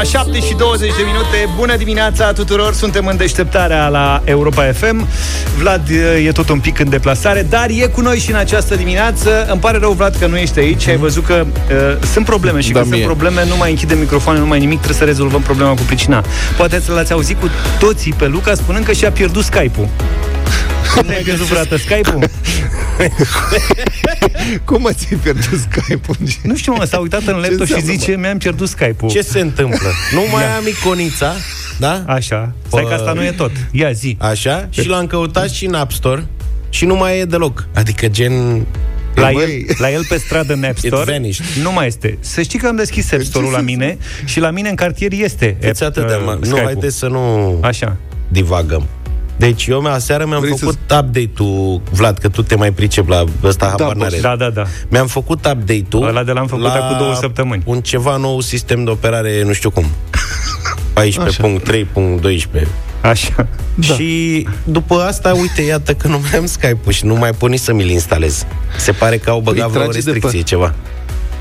ora 7 și 20 de minute. Bună dimineața tuturor, suntem în deșteptarea la Europa FM. Vlad e tot un pic în deplasare, dar e cu noi și în această dimineață. Îmi pare rău, Vlad, că nu ești aici. Ai văzut că uh, sunt probleme și da, când mie. sunt probleme nu mai închide microfoane, nu mai nimic, trebuie să rezolvăm problema cu pricina. Poate să l-ați auzit cu toții pe Luca spunând că și-a pierdut Skype-ul. Cum ai pierdut vreodată Skype-ul? Cum ați pierdut Skype-ul? Nu știu, mă, s-a uitat în laptop și zice, mi-am pierdut Skype-ul. Ce se întâmplă? Nu mai da. am iconița, da? Așa. Stai că asta nu e tot. Ia zi. Așa? Și l-am căutat și în App Store și nu mai e deloc. Adică gen la el, la el pe stradă în App Store nu mai este. Să știi că am deschis App Store-ul la mine și la mine în cartier este Fiți atât de uh, Nu, haideți să nu Așa. divagăm. Deci eu aseară mi-am Vrei făcut să... update-ul, Vlad, că tu te mai pricep la ăsta, da, habar Da, da, da. Mi-am făcut update-ul. Ăla de l-am făcut la cu două săptămâni. un ceva nou sistem de operare, nu știu cum. 14.3.12. Așa. Da. Și după asta, uite, iată că nu mai am Skype-ul și nu mai pot nici să mi-l instalez. Se pare că au băgat vreo restricție, pe... ceva.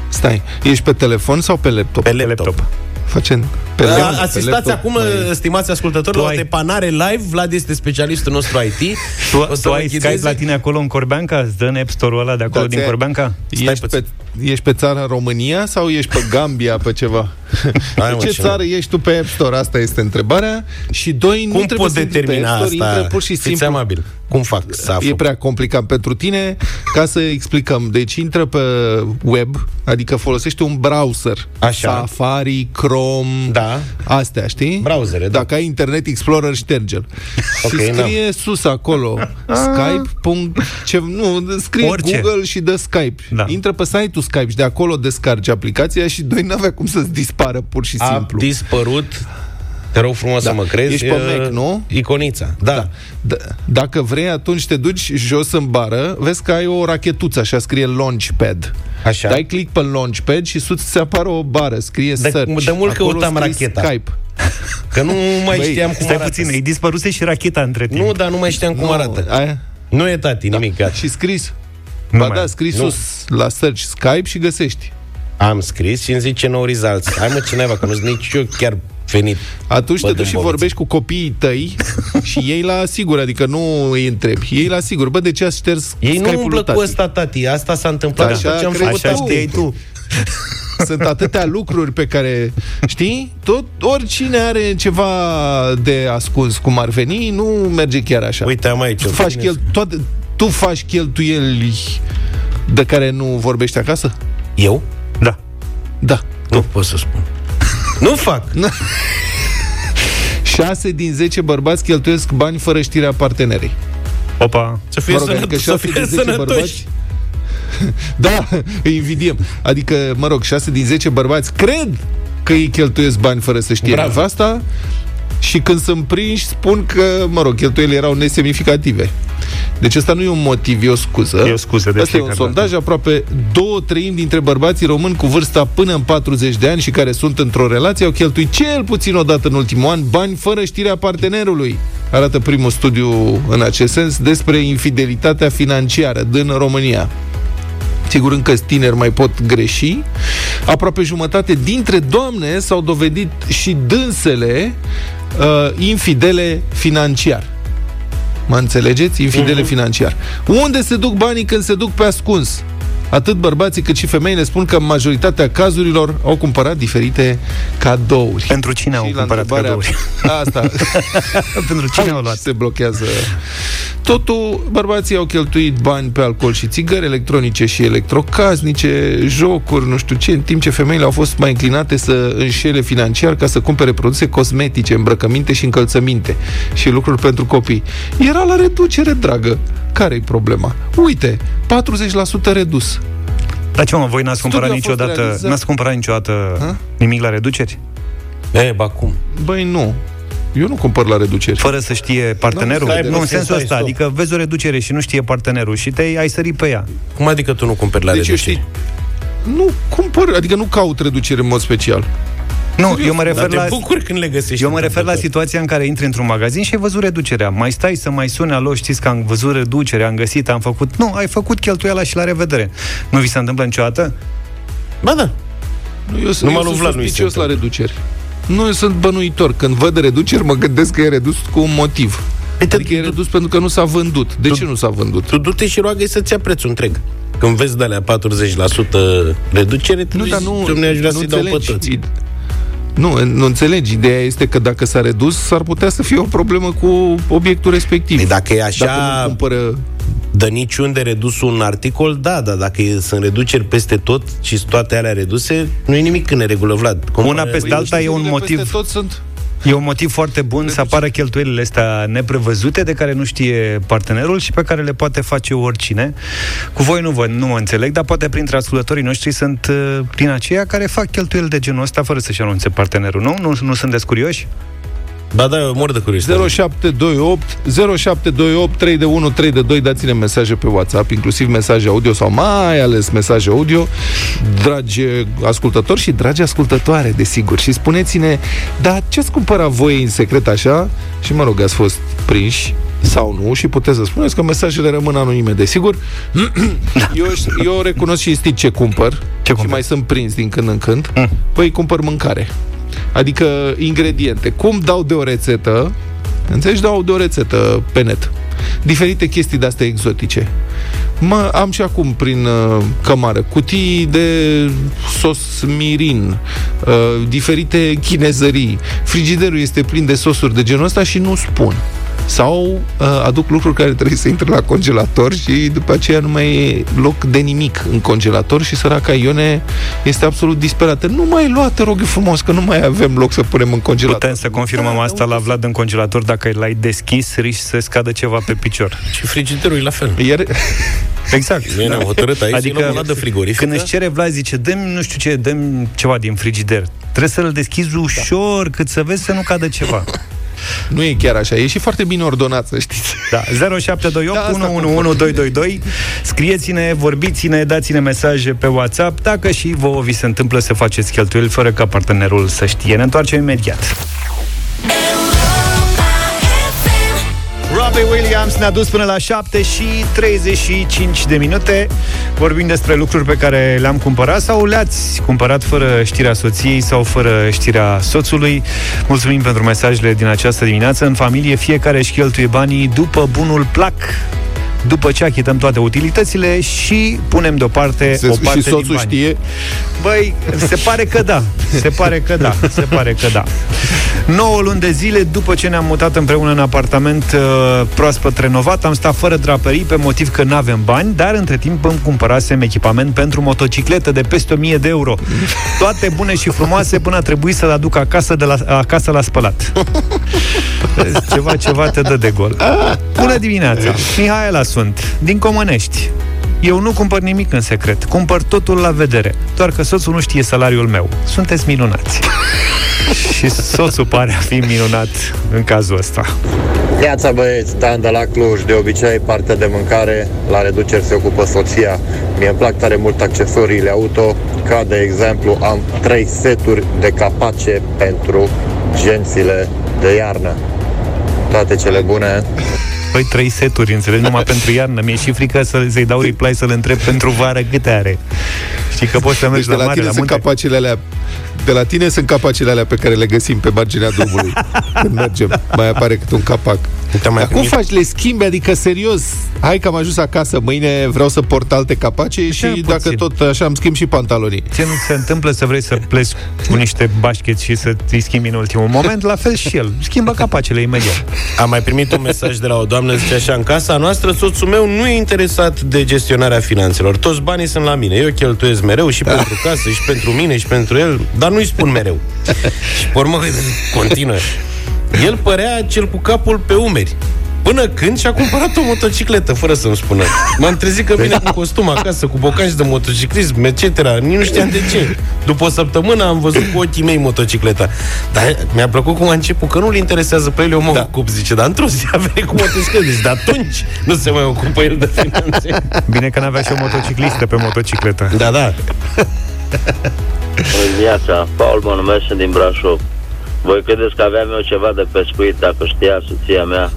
Stai, ești pe telefon sau pe laptop? Pe laptop. laptop facem pe da, laptop, Asistați pe acum, mai... stimați ascultători, la o depanare live. Vlad este specialistul nostru IT. Tu, o să tu ai Skype la tine acolo în Corbeanca? Îți dă în App Store-ul ăla de acolo da, din Corbeanca? Ești pe, ești pe țara România sau ești pe Gambia, pe ceva? Hai, mă, ce țară ești tu pe App Store? Asta este întrebarea. Și doi, Cum nu trebuie pot determina Store, asta? Intră pur și simplu. amabil. Cum fac să aflu? E prea complicat pentru tine. Ca să explicăm. Deci intră pe web, adică folosește un browser. Așa. Safari, Chrome, da. Astea, știi? Browsere, da. Dacă ai Internet Explorer, șterge-l. Okay, și scrie no. sus acolo Skype. Ce, nu, scrie Orice. Google și dă Skype. Da. Intră pe site-ul Skype și de acolo descarci aplicația și doi n-avea cum să-ți dispară pur și A simplu. A dispărut te rog frumos da. să mă crezi. Ești pe Mac, nu? Iconița, da. da. D- dacă vrei, atunci te duci jos în bară, vezi că ai o rachetuță, așa scrie Launchpad. Așa. Dai click pe Launchpad și sus se apară o bară, scrie de, Search. De mult căutam racheta. Skype. Că nu mai Băi, știam cum stai arată. puțin, îi dispăruse și racheta între timp. Nu, dar nu mai știam cum nu, arată. Aia? Nu e tati, da. nimic. Gata. Și scris. Nu ba mai. da, scris nu. sus la search Skype și găsești. Am scris și îmi zice no results. Hai mă, cineva, că nu-s nici eu chiar venit. Atunci te duci și vorbești cu copiii tăi și ei la asigur, adică nu îi întrebi. Ei la asigur, bă, de ce a șters Ei nu umblă cu ăsta, tati. Asta s-a întâmplat așa, ce am făcut așa știai tu. Sunt atâtea lucruri pe care, știi, tot oricine are ceva de ascuns, cum ar veni, nu merge chiar așa. Uite, am aici. Tu faci, chel, toate, tu faci cheltuieli de care nu vorbești acasă? Eu? Da. Da. Nu pot să spun. Nu fac. 6 din 10 bărbați cheltuiesc bani fără știrea partenerei. Opa. Să fie, mă rog, sănăt- adică să fie sănătoși. Bărbați, da, îi invidiem. Adică, mă rog, 6 din 10 bărbați cred că ei cheltuiesc bani fără să știe Bravo. asta și când sunt prinși spun că, mă rog, cheltuielile erau nesemnificative. Deci asta nu e un motiv, e o scuză. E o scuză de Asta e un sondaj, aproape două treimi dintre bărbații români cu vârsta până în 40 de ani și care sunt într-o relație au cheltuit cel puțin o dată în ultimul an bani fără știrea partenerului. Arată primul studiu în acest sens despre infidelitatea financiară din România. Sigur, încă tineri mai pot greși. Aproape jumătate dintre doamne s-au dovedit și dânsele uh, infidele financiar. Mă înțelegeți? Infidele uh-huh. financiar. Unde se duc banii când se duc pe ascuns? Atât bărbații cât și femeile spun că majoritatea cazurilor au cumpărat diferite cadouri. Pentru cine și au cumpărat cadouri? Asta. Pentru cine au luat? Se blochează. Totul, bărbații au cheltuit bani pe alcool și țigări electronice și electrocasnice, jocuri, nu știu ce, în timp ce femeile au fost mai înclinate să înșele financiar ca să cumpere produse cosmetice, îmbrăcăminte și încălțăminte și lucruri pentru copii. Era la reducere, dragă. Care-i problema? Uite, 40% redus. Dar ce mă, voi n-ați cumpărat niciodată, n-ați cumpărat niciodată ha? nimic la reduceri? E, ba cum? Băi, nu. Eu nu cumpăr la reduceri. Fără să știe partenerul? Nu, nu în sensul ăsta. Stop. Adică vezi o reducere și nu știe partenerul și te ai sărit pe ea. Cum adică tu nu cumperi la deci reduceri? Știi, nu cumpăr, adică nu caut reducere în mod special. Nu, Serios? eu mă refer la... când le găsești. Eu mă refer la situația în care intri într-un magazin și ai văzut reducerea. Mai stai să mai suni alo, știți că am văzut reducerea, am găsit, am făcut... Nu, ai făcut cheltuiala și la revedere. Nu vi se întâmplă niciodată? Ba da. Nu, eu, nu eu sunt Vlad, nu la reduceri. Nu sunt bănuitor. Când văd reduceri, mă gândesc că e redus cu un motiv. Uite, adică e redus pentru că nu s-a vândut. De tu, ce nu s-a vândut? Tu du-te și roagă să-ți ia prețul întreg. Când vezi de alea 40% reducere, nu, dar nu, nu aș vrea să-i dau pătăți. Nu, nu înțelegi. Ideea este că dacă s-a redus, s-ar putea să fie o problemă cu obiectul respectiv. Păi dacă e așa... Dacă nu cumpără dă niciunde redus un articol, da, dar dacă sunt reduceri peste tot și toate alea reduse, nu e nimic în regulă, Vlad. Cum Una peste alta e un motiv... Tot sunt E un motiv foarte bun să apară cheltuielile astea neprevăzute de care nu știe partenerul și pe care le poate face oricine. Cu voi nu vă, nu mă înțeleg, dar poate printre ascultătorii noștri sunt uh, prin aceia care fac cheltuieli de genul ăsta fără să-și anunțe partenerul, nu? Nu, nu sunt descurioși? Ba da, eu mor de curiozitate. 0728 0728 3 de 1 3 de 2 dați-ne mesaje pe WhatsApp, inclusiv mesaje audio sau mai ales mesaje audio, dragi ascultători și dragi ascultătoare, desigur. Și spuneți-ne, dar ce-ați cumpărat voi în secret așa? Și mă rog, ați fost prinși sau nu și puteți să spuneți că mesajele rămân anonime, desigur. eu, eu recunosc și știi ce cumpăr ce și mai sunt prins din când în când. Mm. Păi cumpăr mâncare. Adică ingrediente. Cum dau de o rețetă, înțelegi, dau de o rețetă pe net. Diferite chestii de-astea exotice. Mă, am și acum prin uh, cămară cutii de sos mirin, uh, diferite chinezării. Frigiderul este plin de sosuri de genul ăsta și nu spun sau uh, aduc lucruri care trebuie să intre la congelator și după aceea nu mai e loc de nimic în congelator și săraca Ione este absolut disperată. Nu mai lua, te rog frumos, că nu mai avem loc să punem în congelator. Putem să confirmăm da, asta la Vlad în congelator, dacă l-ai deschis, riști să scadă ceva pe picior. Și frigiderul e la fel. Iar... Exact. Noi ne-am hotărât aici adică, de frigorifică. Când își cere Vlad, zice, dăm nu știu ce, dăm ceva din frigider. Trebuie să-l deschizi ușor, da. cât să vezi să nu cadă ceva. Nu e chiar așa, e și foarte bine ordonat, să știți. Da, 0728 da, 111222 Scrieți-ne, vorbiți-ne, dați-ne mesaje pe WhatsApp dacă și vouă vi se întâmplă să faceți cheltuieli fără ca partenerul să știe. Ne întoarcem imediat. Robbie Williams ne-a dus până la 7 și 35 de minute. Vorbim despre lucruri pe care le-am cumpărat sau le-ați cumpărat fără știrea soției sau fără știrea soțului. Mulțumim pentru mesajele din această dimineață. În familie fiecare își cheltuie banii după bunul plac după ce achităm toate utilitățile și punem deoparte se, o parte și soțul din bani. știe? Băi, se pare că da. Se pare că da. Se pare că da. 9 luni de zile după ce ne-am mutat împreună în apartament uh, proaspăt renovat, am stat fără draperii pe motiv că nu avem bani, dar între timp îmi cumpărasem echipament pentru motocicletă de peste 1000 de euro. Toate bune și frumoase până a trebuit să-l aduc acasă, de la, acasă la spălat. Ceva, ceva te dă de gol. Bună dimineața! Mihaela sunt, din Comănești. Eu nu cumpăr nimic în secret, cumpăr totul la vedere, doar că soțul nu știe salariul meu. Sunteți minunați. și soțul pare a fi minunat în cazul ăsta. Iața băieți, Dan de la Cluj, de obicei partea de mâncare la reduceri se ocupă soția. Mie îmi plac tare mult accesoriile auto, ca de exemplu am trei seturi de capace pentru gențile de iarnă. Toate cele bune! Păi trei seturi, înțelegi, numai pentru iarnă. Mi-e și frică să, să-i dau reply să-l întreb pentru vară câte are. Știi că poți să mergi deci la, la mare, la munte. capacele alea de la tine sunt capacele alea pe care le găsim pe marginea drumului când mergem. Mai apare câte un capac. Dar cum faci? Le schimbi? Adică, serios, hai că am ajuns acasă, mâine vreau să port alte capace și puțin. dacă tot așa îmi schimb și pantalonii. Ce nu se întâmplă să vrei să pleci cu niște bașcheți și să îi schimbi în ultimul moment? La fel și el. Schimbă capacele imediat. Am mai primit un mesaj de la o doamnă, zice așa, în casa noastră soțul meu nu e interesat de gestionarea finanțelor. Toți banii sunt la mine. Eu cheltuiesc mereu și da. pentru casă, și pentru mine, și pentru el, dar nu-i spun mereu. și pe urmă continuă. El părea cel cu capul pe umeri. Până când și-a cumpărat o motocicletă, fără să-mi spună. M-am trezit că vine cu costum acasă, cu bocanci de motociclism, etc. Nici nu știam de ce. După o săptămână am văzut cu ochii mei motocicleta. Dar mi-a plăcut cum a început, că nu-l interesează pe el, eu mă da. ocup, zice, dar într-o zi a venit cu motocicletă. Deci de atunci nu se mai ocupă el de finanțe. Bine că n-avea și o motociclistă pe motocicletă. Da, da. Bună dimineața, Paul mă numesc, sunt din Brașov. Voi credeți că aveam eu ceva de pescuit dacă știa soția mea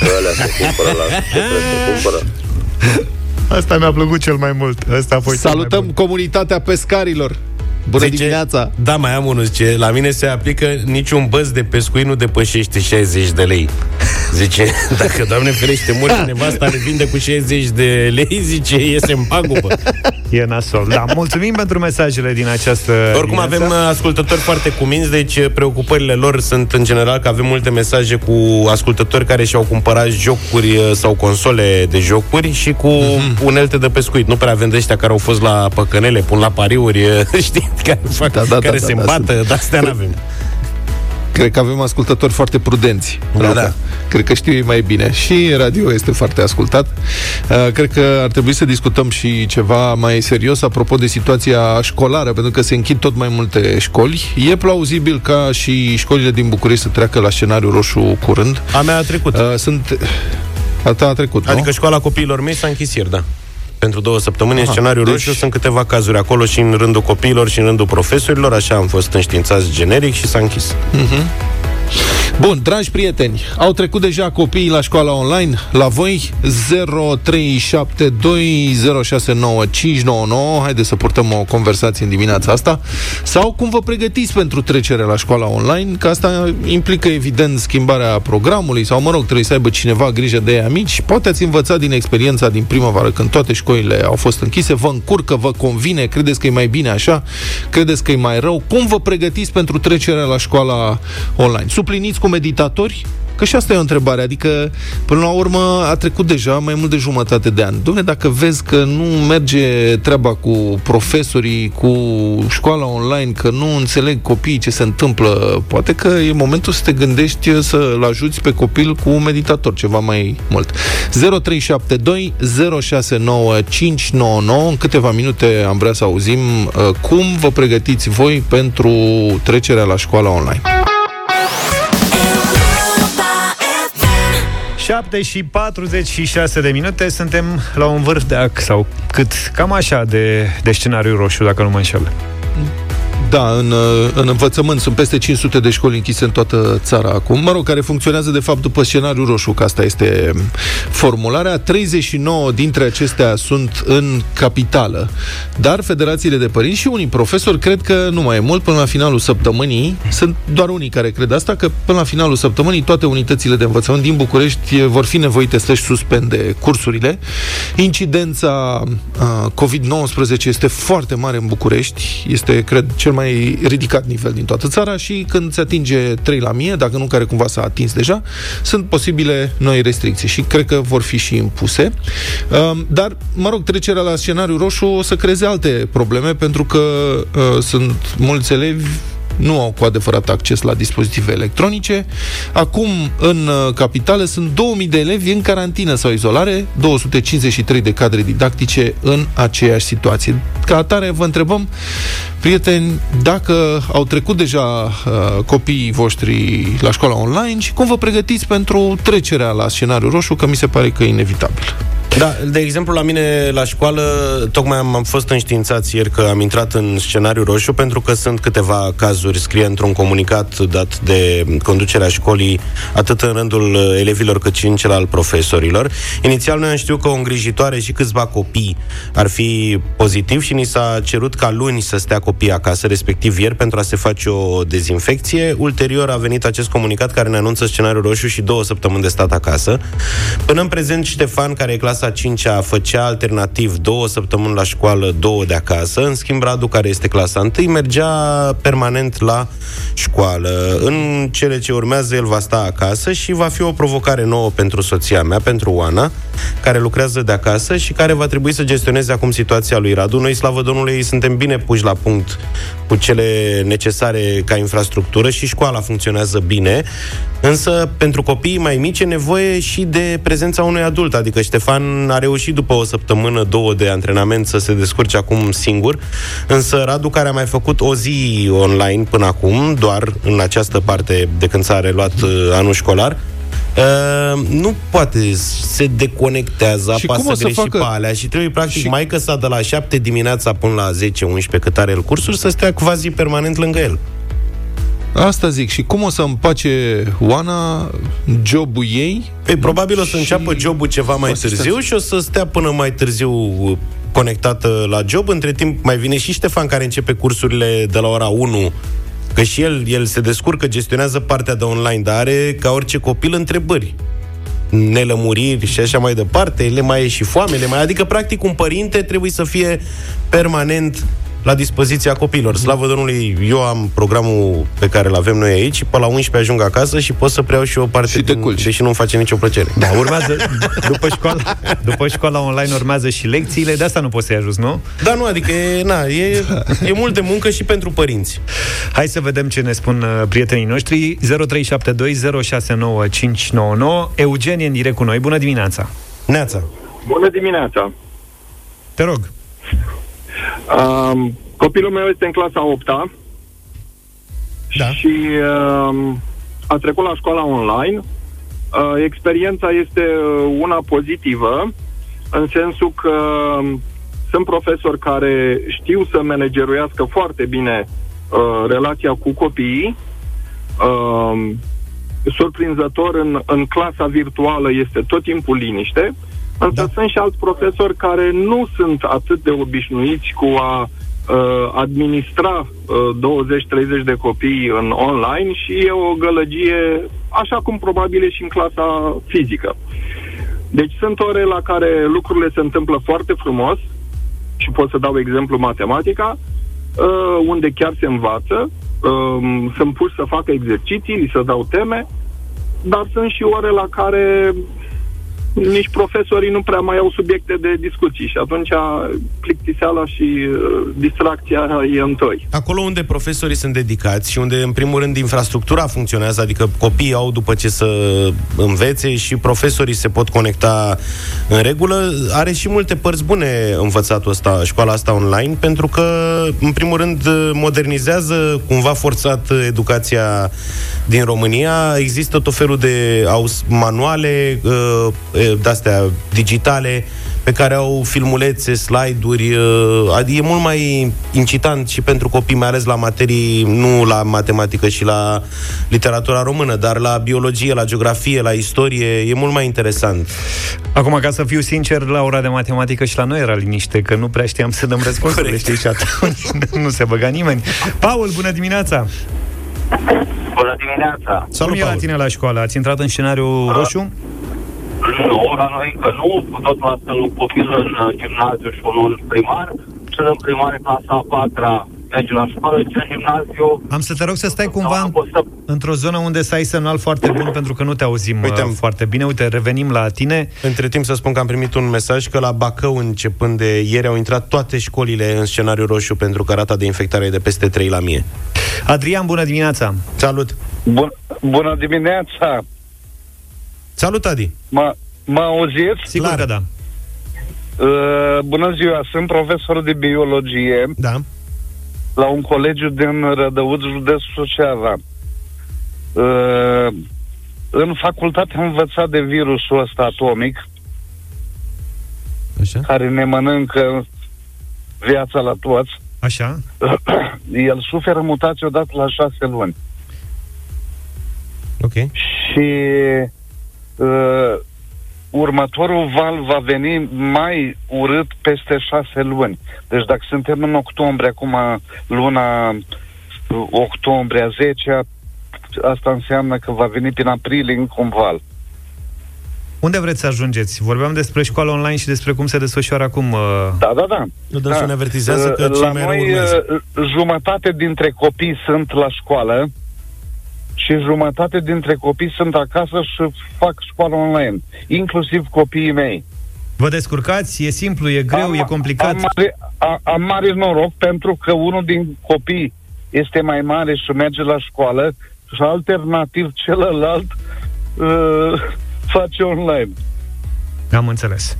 că ălea se cumpără la ce trebuie să cumpără? Asta mi-a plăcut cel mai mult. Asta a fost Salutăm comunitatea pescarilor Bună dimineața! Da, mai am unul, zice, la mine se aplică niciun băț de pescuit nu depășește 60 de lei. Zice, dacă, Doamne ferește, mor nevasta ne vinde cu 60 de lei, zice, iese în pagubă. E nasol. Da, mulțumim pentru mesajele din această Oricum dimineață. avem uh, ascultători foarte cuminți, deci uh, preocupările lor sunt în general că avem multe mesaje cu ascultători care și-au cumpărat jocuri uh, sau console de jocuri și cu uh-huh. unelte de pescuit. Nu prea avem de ăștia care au fost la păcănele, pun la pariuri, uh, știți, care, fac, Da, da, care da, se da, îmbată, dar astea n-avem. Cred că avem ascultători foarte prudenți. Da, Luca. da. Cred că știu ei mai bine. Și radio este foarte ascultat. Uh, Cred că ar trebui să discutăm și ceva mai serios apropo de situația școlară, pentru că se închid tot mai multe școli. E plauzibil ca și școlile din București să treacă la scenariu roșu curând. A mea a trecut. Uh, Sunt... A ta a trecut, nu? Adică școala copiilor mei s-a închis ieri, da. Pentru două săptămâni, în Aha, scenariul deci- roșu, sunt câteva cazuri acolo și în rândul copiilor și în rândul profesorilor, așa am fost înștiințați generic și s-a închis. Bun, dragi prieteni, au trecut deja copiii la școala online? La voi 0372069599. Haideți să purtăm o conversație în dimineața asta. Sau cum vă pregătiți pentru trecerea la școala online? Că asta implică evident schimbarea programului sau, mă rog, trebuie să aibă cineva grijă de ei amici. Poate ați învățat din experiența din primăvară când toate școlile au fost închise. Vă încurcă, vă convine? Credeți că e mai bine așa? Credeți că e mai rău? Cum vă pregătiți pentru trecerea la școala online? Supliniți cu meditatori? Că și asta e o întrebare, adică până la urmă a trecut deja mai mult de jumătate de ani. Dom'le, dacă vezi că nu merge treaba cu profesorii, cu școala online, că nu înțeleg copiii ce se întâmplă, poate că e momentul să te gândești să-l ajuți pe copil cu un meditator, ceva mai mult. 0372 069599 În câteva minute am vrea să auzim uh, cum vă pregătiți voi pentru trecerea la școala online. 7 și 46 de minute. Suntem la un vârf de ac Sau cât, cam așa de, de scenariu roșu Dacă nu mă înșel Da, în, uh, în învățământ sunt peste 500 de școli închise în toată țara acum, mă rog, care funcționează de fapt după scenariul roșu, că asta este um, formularea. 39 dintre acestea sunt în capitală, dar federațiile de părinți și unii profesori cred că nu mai e mult până la finalul săptămânii. Sunt doar unii care cred asta, că până la finalul săptămânii toate unitățile de învățământ din București eh, vor fi nevoite să-și suspende cursurile. Incidența uh, COVID-19 este foarte mare în București, este, cred, cel mai ridicat nivel din toată țara și când se atinge 3 la mie, dacă nu care cumva s-a atins deja, sunt posibile noi restricții și cred că vor fi și impuse. Uh, dar, mă rog, trecerea la scenariu roșu o să creeze alte probleme pentru că uh, sunt mulți elevi nu au cu adevărat acces la dispozitive electronice. Acum, în uh, capitală, sunt 2000 de elevi în carantină sau izolare, 253 de cadre didactice în aceeași situație. Ca atare, vă întrebăm, prieteni, dacă au trecut deja uh, copiii voștri la școala online și cum vă pregătiți pentru trecerea la scenariul roșu, că mi se pare că e inevitabil. Da, de exemplu, la mine la școală, tocmai am, am fost înștiințați ieri că am intrat în scenariu roșu pentru că sunt câteva cazuri, scrie într-un comunicat dat de conducerea școlii, atât în rândul uh, elevilor cât și în cel al profesorilor. Inițial noi am știut că o îngrijitoare și câțiva copii ar fi pozitiv și ni s-a cerut ca luni să stea copiii acasă, respectiv ieri, pentru a se face o dezinfecție. Ulterior a venit acest comunicat care ne anunță scenariul roșu și două săptămâni de stat acasă. Până în prezent, Ștefan, care e clasa 5-a, făcea alternativ două săptămâni la școală, două de acasă. În schimb, Radu, care este clasa 1, mergea permanent la școală. În cele ce urmează, el va sta acasă și va fi o provocare nouă pentru soția mea, pentru Oana, care lucrează de acasă și care va trebui să gestioneze acum situația lui Radu. Noi, slavă Domnului, suntem bine puși la punct cu cele necesare ca infrastructură și școala funcționează bine, însă pentru copiii mai mici e nevoie și de prezența unui adult, adică Ștefan a reușit după o săptămână, două de antrenament să se descurce acum singur, însă Radu, care a mai făcut o zi online până acum, doar în această parte de când s-a reluat uh, anul școlar, Uh, nu poate, se deconectează, Și apasă cum o să greșit facă? pe alea și trebuie practic Și- mai că sa de la 7 dimineața până la 10-11 cât are el cursuri să stea quasi permanent lângă el. Asta zic. Și cum o să împace Oana jobul ei? Păi, probabil o să Și înceapă jobul ceva mai asistență. târziu și o să stea până mai târziu uh, conectată la job. Între timp mai vine și Ștefan care începe cursurile de la ora 1 Că și el, el se descurcă, gestionează partea de online, dar are, ca orice copil, întrebări. Nelămuriri și așa mai departe, le mai e și foame, le mai... Adică, practic, un părinte trebuie să fie permanent la dispoziția copiilor. Slavă Domnului, eu am programul pe care îl avem noi aici, pe la 11 ajung acasă și pot să preau și o parte Și te din, culci. deși nu-mi face nicio plăcere. Da, urmează, după școala, după școala online urmează și lecțiile, de asta nu poți să-i ajuți, nu? Da, nu, adică e, na, e, e mult de muncă și pentru părinți. Hai să vedem ce ne spun uh, prietenii noștri 0372069599 Eugenie în direct cu noi, bună dimineața Neața. Bună dimineața! Te rog Um, copilul meu este în clasa 8 Da. și um, a trecut la școala online. Uh, experiența este uh, una pozitivă, în sensul că um, sunt profesori care știu să manageruiască foarte bine uh, relația cu copiii. Um, surprinzător, în, în clasa virtuală este tot timpul liniște, însă da. sunt și alți profesori care nu sunt atât de obișnuiți cu a uh, administra uh, 20-30 de copii în online și e o gălăgie, așa cum probabil e și în clasa fizică. Deci sunt ore la care lucrurile se întâmplă foarte frumos și pot să dau exemplu matematica, uh, unde chiar se învață, uh, sunt puși să facă exerciții, li se dau teme, dar sunt și ore la care nici profesorii nu prea mai au subiecte de discuții și atunci plictiseala și uh, distracția e întoi. Acolo unde profesorii sunt dedicați și unde, în primul rând, infrastructura funcționează, adică copiii au după ce să învețe și profesorii se pot conecta în regulă, are și multe părți bune învățatul ăsta, școala asta online, pentru că, în primul rând, modernizează cumva forțat educația din România. Există tot felul de aus- manuale uh, de-astea digitale pe care au filmulețe, slide-uri, uh, adică e mult mai incitant și pentru copii, mai ales la materii, nu la matematică și la literatura română, dar la biologie, la geografie, la istorie, e mult mai interesant. Acum, ca să fiu sincer, la ora de matematică și la noi era liniște, că nu prea știam să dăm răspunsurile, știi, și atunci nu se băga nimeni. Paul, bună dimineața! Bună dimineața! Cum e la tine la școală? Ați intrat în scenariu roșu? Nu, la noi încă nu, tot la asta un copil în uh, gimnaziu și unul în primar. Cel în primar, clasa a patra, merge la școală, cel în gimnaziu... Am să te rog să stai cumva în, O să- într-o zonă unde să ai semnal foarte bun, pentru că nu te auzim Uite, Uite, am- foarte bine. Uite, revenim la tine. Între timp să spun că am primit un mesaj că la Bacău, începând de ieri, au intrat toate școlile în scenariu roșu pentru că rata de infectare e de peste 3 la mie. Adrian, bună dimineața! Salut! Bun, bună dimineața! Salut, Adi! Mă, mă auziți? Sigur Clar. că da. Uh, bună ziua, sunt profesor de biologie Da? la un colegiu din Rădăuț, județul Suceava. Uh, în facultate am învățat de virusul ăsta atomic, Așa? care ne mănâncă viața la toți. Așa? El suferă mutații odată la șase luni. Ok. și uh, următorul val va veni mai urât peste șase luni. Deci dacă suntem în octombrie, acum luna uh, octombrie a 10 asta înseamnă că va veni prin aprilie încă un val. Unde vreți să ajungeți? Vorbeam despre școală online și despre cum se desfășoară acum... Uh... Da, da, da. Dânsul ne avertizează Uh, că la cei mai rău noi urmează. uh, jumătate dintre copii sunt la școală și jumătate dintre copii sunt acasă și fac școală online, inclusiv copiii mei. Vă descurcați? E simplu, e greu, am, e complicat? Am mare, a, am mare noroc pentru că unul din copii este mai mare și merge la școală și alternativ celălalt uh, face online. Am înțeles.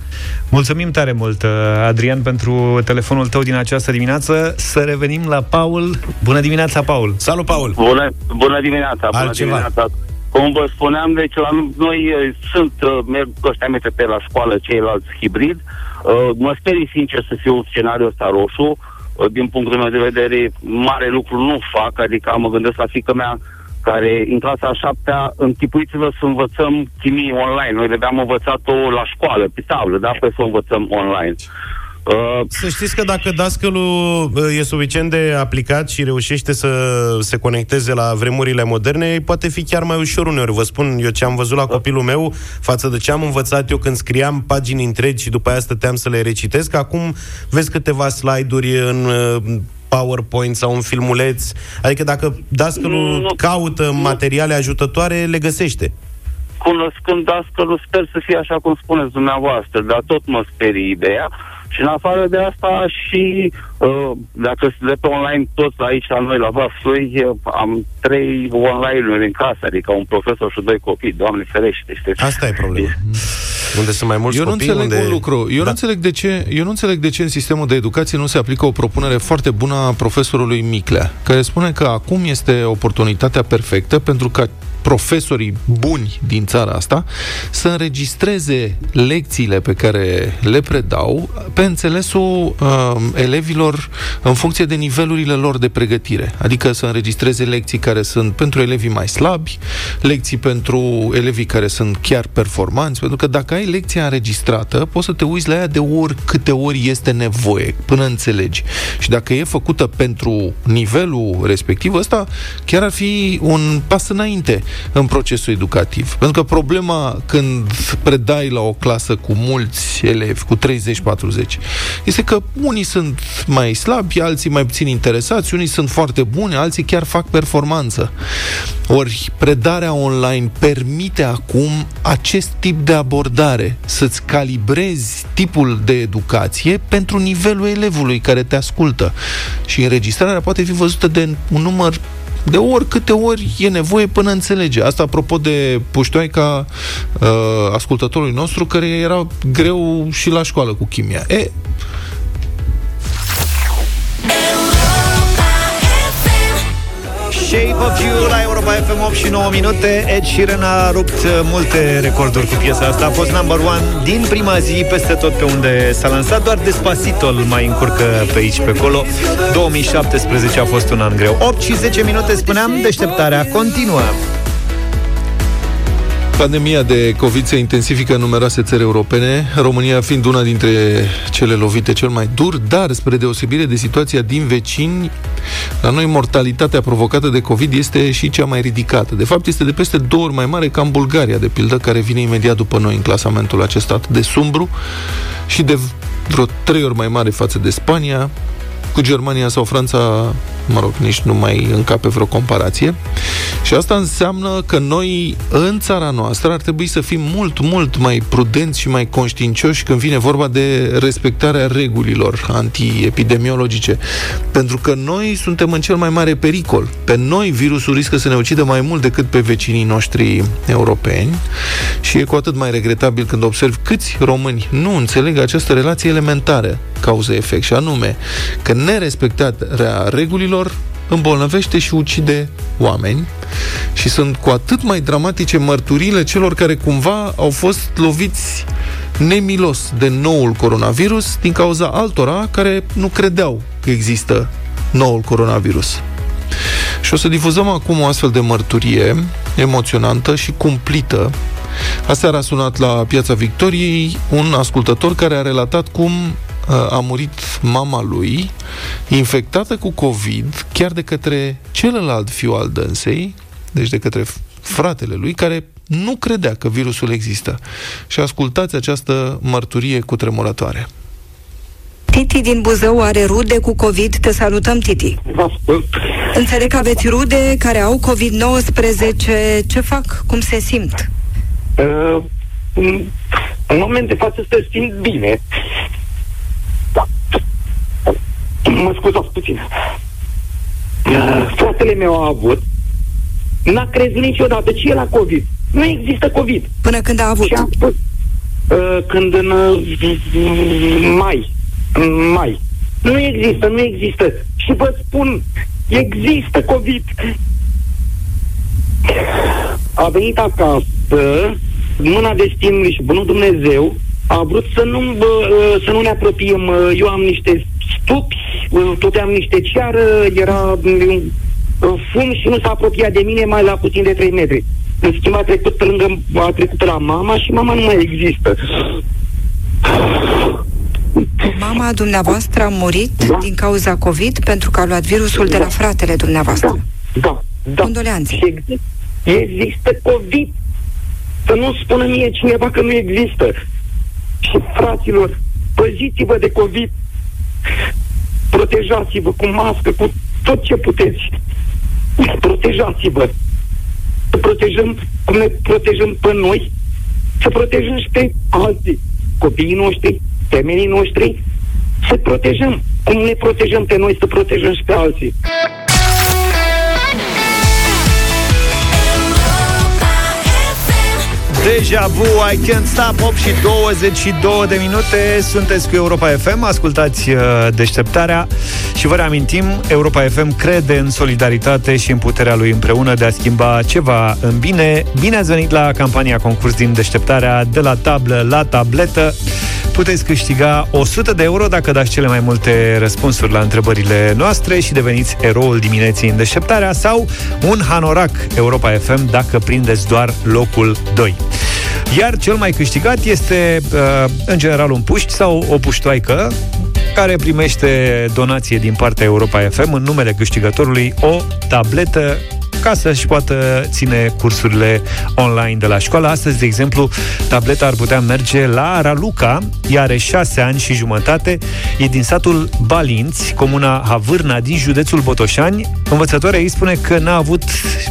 Mulțumim tare mult, uh, Adrian, pentru telefonul tău din această dimineață. Să revenim la Paul. Bună dimineața, Paul! Salut, Paul! Bună, bună dimineața! Bună Altceva. dimineața! Cum vă spuneam, deci la noi eh, sunt, eh, merg ăștia MTP la școală, ceilalți hibrid. Uh, mă sperii sincer să fiu în scenariul ăsta roșu. uh, din punctul meu de vedere, mare lucru nu fac, adică mă gândesc la fică mea care în clasa a șaptea, închipuiți-vă să învățăm chimie online. Noi de-am învățat-o la școală, pe tablă, dar pe să o învățăm online. Uh, Să știți că dacă dascălul uh, e suficient de aplicat și reușește să se conecteze la vremurile moderne, poate fi chiar mai ușor uneori. Vă spun eu ce am văzut la copilul meu față de ce am învățat eu când scriam pagini întregi și după aia stăteam să le recitesc. Acum vezi câteva slide-uri în uh, PowerPoint sau un filmuleț. Adică dacă dascălul Nu. caută materiale ajutătoare, le găsește. cunoscând dascălul, sper să fie așa cum spuneți dumneavoastră, dar tot mă sperie ideea. Și în afară de asta și uh, dacă de pe online toți aici la noi la Vaslui, uh, am trei online-uri în casă, adică un profesor și doi copii, Doamne ferește, știți? Asta e problema. Unde sunt mai mulți Eu nu copii, înțeleg unde... un lucru. Eu, Da. nu înțeleg de ce, eu nu înțeleg de ce în sistemul de educație nu se aplică o propunere foarte bună a profesorului Miclea, care spune că acum este oportunitatea perfectă pentru ca profesorii buni din țara asta să înregistreze lecțiile pe care le predau pe înțelesul uh, elevilor în funcție de nivelurile lor de pregătire. Adică să înregistreze lecții care sunt pentru elevii mai slabi, lecții pentru elevii care sunt chiar performanți, pentru că dacă ai lecția înregistrată, poți să te uiți la ea de ori câte ori este nevoie, până înțelegi. Și dacă e făcută pentru nivelul respectiv, ăsta chiar ar fi un pas înainte în procesul educativ. Pentru că problema când predai la o clasă cu mulți elevi, cu 30-40, este că unii sunt mai slabi, alții mai puțin interesați, unii sunt foarte buni, alții chiar fac performanță. Ori predarea online permite acum acest tip de abordare, să-ți calibrezi tipul de educație pentru nivelul elevului care te ascultă. Și înregistrarea poate fi văzută de un număr de ori câte ori e nevoie până înțelege. Asta apropo de puștoaica uh, ascultătorului nostru, care era greu și la școală cu chimia. E, Shape of You la Europa FM 8 și 9 minute. Ed Sheeran a rupt uh, multe recorduri cu piesa asta. A fost number one din prima zi Peste tot pe unde s-a lansat. Doar Despacito îl mai încurcă pe aici pe acolo. 2017 a fost un an greu. 8 și 10 minute spuneam Deșteptarea continuă Pandemia de COVID se intensifică în numeroase țări europene, România fiind una dintre cele lovite cel mai dur, dar spre deosebire de situația din vecini, la noi mortalitatea provocată de COVID este și cea mai ridicată. De fapt, este de peste două ori mai mare ca în Bulgaria, de pildă, care vine imediat după noi în clasamentul acesta atât de sumbru și de vreo trei ori mai mare față de Spania, cu Germania sau Franța, mă rog, nici nu mai încape vreo comparație. Și asta înseamnă că noi, în țara noastră, ar trebui să fim mult, mult mai prudenți și mai conștiincioși când vine vorba de respectarea regulilor antiepidemiologice. Pentru că noi suntem în cel mai mare pericol. Pe noi virusul riscă să ne ucidă mai mult decât pe vecinii noștri europeni și e cu atât mai regretabil când observ câți români nu înțeleg această relație elementară cauză-efect și anume că nerespectarea regulilor îmbolnăvește și ucide oameni și sunt cu atât mai dramatice mărturile celor care cumva au fost loviți nemilos de noul coronavirus din cauza altora care nu credeau că există noul coronavirus. Și o să difuzăm acum o astfel de mărturie emoționantă și cumplită. Aseară a sunat la Piața Victoriei un ascultător care a relatat cum uh, a murit mama lui, infectată cu COVID, chiar de către celălalt fiu al dânsei, deci de către fratele lui, care nu credea că virusul există. Și ascultați această mărturie cu tremurătoare. Titi din Buzău are rude cu COVID. Te salutăm, Titi. Ascult. Înțeleg că aveți rude care au COVID-19. Ce fac? Cum se simt? Uh, în, în moment de față se simt bine. Da. Mă scuzați puțin. Uh, fratele meu a avut. N-a crezut niciodată ce e la COVID. Nu există COVID. Până când a avut? Și a spus, uh, când în uh, mai. În mai. Nu există, nu există. Și vă spun, există COVID. A venit acasă, mâna destinului și bunul Dumnezeu a vrut să nu, bă, să nu ne apropiem. Eu am niște stupi uh, toteam niște ceară, era uh, fum și nu s-a apropiat de mine mai la puțin de 3 metri. În schimb a trecut pe lângă, a trecut pe la mama și mama nu mai există. Mama dumneavoastră a murit da. din cauza COVID pentru că a luat virusul da. de la fratele dumneavoastră. Da, da. Condoleanțe. Există, există COVID. Să nu spună mie cineva că nu există. Și fraților, păziți-vă de COVID. Protejați-vă cu mască, cu tot ce puteți. Protejați-vă. Să protejăm cum ne protejăm pe noi, să protejăm și pe alții. Copiii noștri, femeii noștri, să protejăm. Cum ne protejăm pe noi, să protejăm și pe alții. Deja vu, I can't stop 8 și 22 de minute. Sunteți cu Europa FM Ascultați uh, deșteptarea Și vă reamintim, Europa FM crede în solidaritate și în puterea lui împreună De a schimba ceva în bine. Bine ați venit la campania concurs din deșteptarea De la tablă la tabletă Puteți câștiga 100 de euro dacă dați cele mai multe răspunsuri la întrebările noastre și deveniți eroul dimineții în deșteptarea sau un hanorac Europa FM dacă prindeți doar locul 2. Iar cel mai câștigat este, uh, în general, un puști sau o puștoaică care primește donație din partea Europa FM în numele câștigătorului o tabletă ca să-și poată ține cursurile online de la școală. Astăzi, de exemplu, tableta ar putea merge la Raluca, ea are șase ani și jumătate, e din satul Balinți, comuna Havârna din județul Botoșani. Învățătoarea ei spune că n-a avut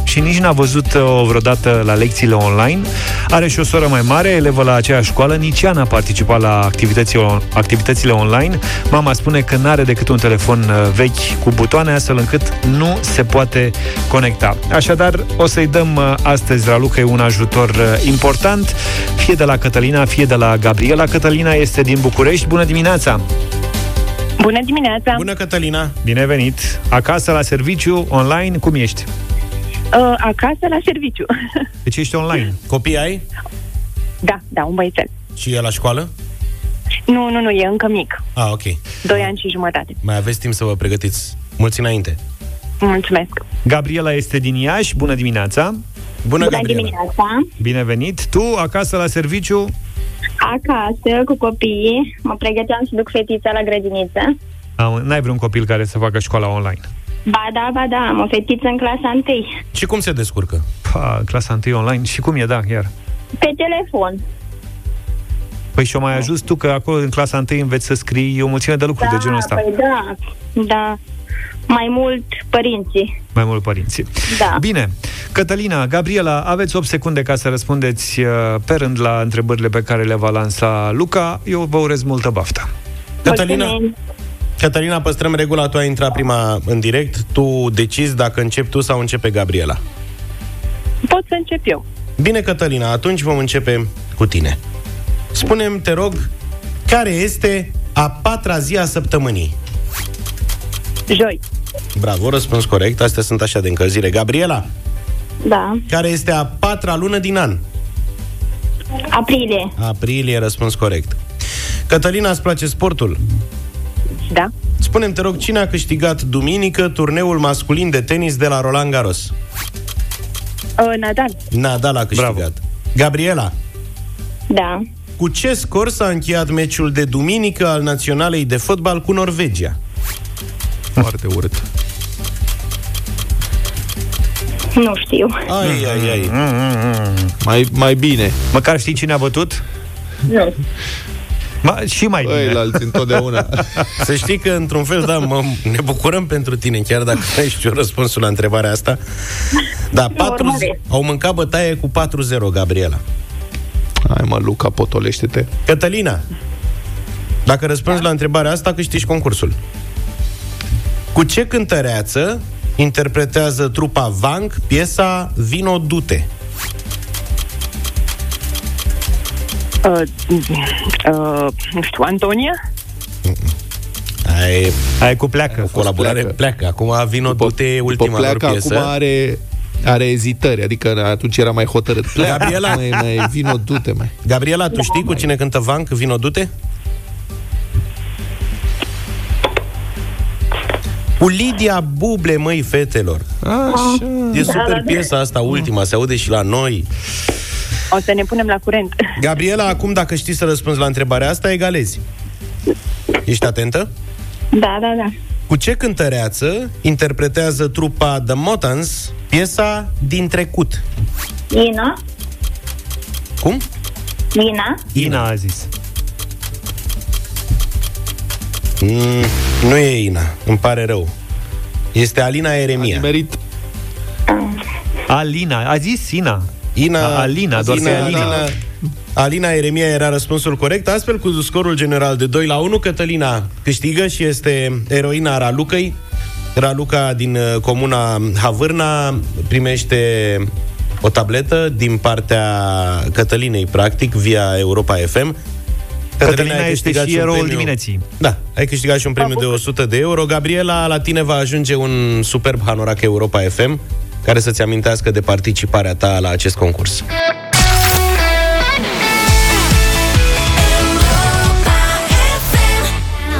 și nici n-a văzut-o vreodată la lecțiile online. Are și o soră mai mare, elevă la aceeași școală, nici ea n-a participat la activitățile, activitățile online. Mama spune că n-are decât un telefon uh, vechi cu butoane, astfel încât nu se poate conecta. Așadar, o să-i dăm uh, astăzi la Luca un ajutor uh, important, fie de la Cătălina, fie de la Gabriela. Cătălina este din București. Bună dimineața! Bună dimineața! Bună, Cătălina! Bine venit! Acasă, la serviciu, online, cum ești? Uh, acasă, la serviciu. Deci ești online. Copii ai? Da, da, un băiețel. Și e la școală? Nu, nu, nu, e încă mic. Ah, ok. Doi ani și jumătate. Mai aveți timp să vă pregătiți. Mulți înainte. Mulțumesc. Gabriela este din Iași. Bună dimineața! Bună, Bună Gabriela! dimineața! Bine venit! Tu, acasă, la serviciu? Acasă, cu copiii. Mă pregăteam să duc fetița la grădiniță. A, N-ai vreun copil care să facă școala online? Ba da, ba da, am o fetiță în clasa 1. Și cum se descurcă? Pa, clasa 1 online. Și cum e, da, chiar? Pe telefon. Păi și-o mai ajuns tu că acolo în clasa 1 înveți să scrii o mulțime de lucruri da, de genul ăsta. Păi da, da. Mai mult părinții. Mai mult părinții. Da. Bine. Cătălina, Gabriela, aveți 8 secunde ca să răspundeți uh, pe rând la întrebările pe care le va lansa Luca. Eu vă urez multă baftă. Cătălina, Mulțumim. Cătălina, păstrăm regula, tu ai intrat prima în direct, tu decizi dacă începi tu sau începe Gabriela. Pot să încep eu. Bine, Cătălina, atunci vom începe cu tine. Spunem, te rog, care este a patra zi a săptămânii? Joi. Bravo, răspuns corect, astea sunt așa de încălzire. Gabriela, Da. care este a patra lună din an? Aprilie. Aprilie, răspuns corect. Cătălina, îți place sportul? Da. Spunem, te rog, cine a câștigat duminică turneul masculin de tenis de la Roland Garros? Uh, Nadal. Nadal a câștigat. Bravo. Gabriela, Da. cu ce scor s-a încheiat meciul de duminică al Naționalei de fotbal cu Norvegia? Foarte urât. Nu știu. Ai, ai, ai. Mai, mai bine. Măcar știi cine a bătut? Nu. Ma, și mai bine. Băi, la alții întotdeauna. Să știi că, într-un fel, da, mă, ne bucurăm pentru tine, chiar dacă nu ai știu răspunsul la întrebarea asta. Da, 4, urmare. au mâncat bătaie cu 4-0, Gabriela. Hai mă, Luca, potolește-te. Cătălina, dacă răspunzi la întrebarea asta, câștigi concursul. Cu ce cântăreață interpretează trupa Vank piesa Vino Dute? Uh, uh, nu știu, Antonia? Ai Hai cu pleacă. o colaborare pleacă. pleacă. Acum Vino Dute e ultima lor pleacă, piesă. acum are, are ezitări, adică atunci era mai hotărât. Pleacă, Gabriela. mai, mai vino, du-te, mai. Gabriela, tu știi cu cine cântă Vank Vino Dute? Cu Lidia Buble, măi, fetelor. Așa. E Da, super da, da. piesa asta ultima, se aude și la noi. O să ne punem la curent. Gabriela, acum dacă știi să răspunzi la întrebarea asta, egalezi. Ești atentă? Da, da, da. Cu ce cântăreață interpretează trupa The Motans piesa din trecut? Ina? Cum? Ina? Ina a zis. Mm, nu e Ina, îmi pare rău. Este Alina Eremia. Merit. Alina, a zis Ina. Ina, A, Alina, doar că e Alina. Alina, Alina Eremia era răspunsul corect, astfel cu scorul general de 2 la 1, Cătălina câștigă și este eroina Ralucăi. Raluca din uh, comuna Havârna primește o tabletă din partea Cătălinei, practic, via Europa FM. Cătălina ai este câștigat și un eroul premiu- dimineții. Da, ai câștigat și un premiu de 100 de euro. Gabriela, la tine va ajunge un superb hanorac Europa FM care să-ți amintească de participarea ta la acest concurs.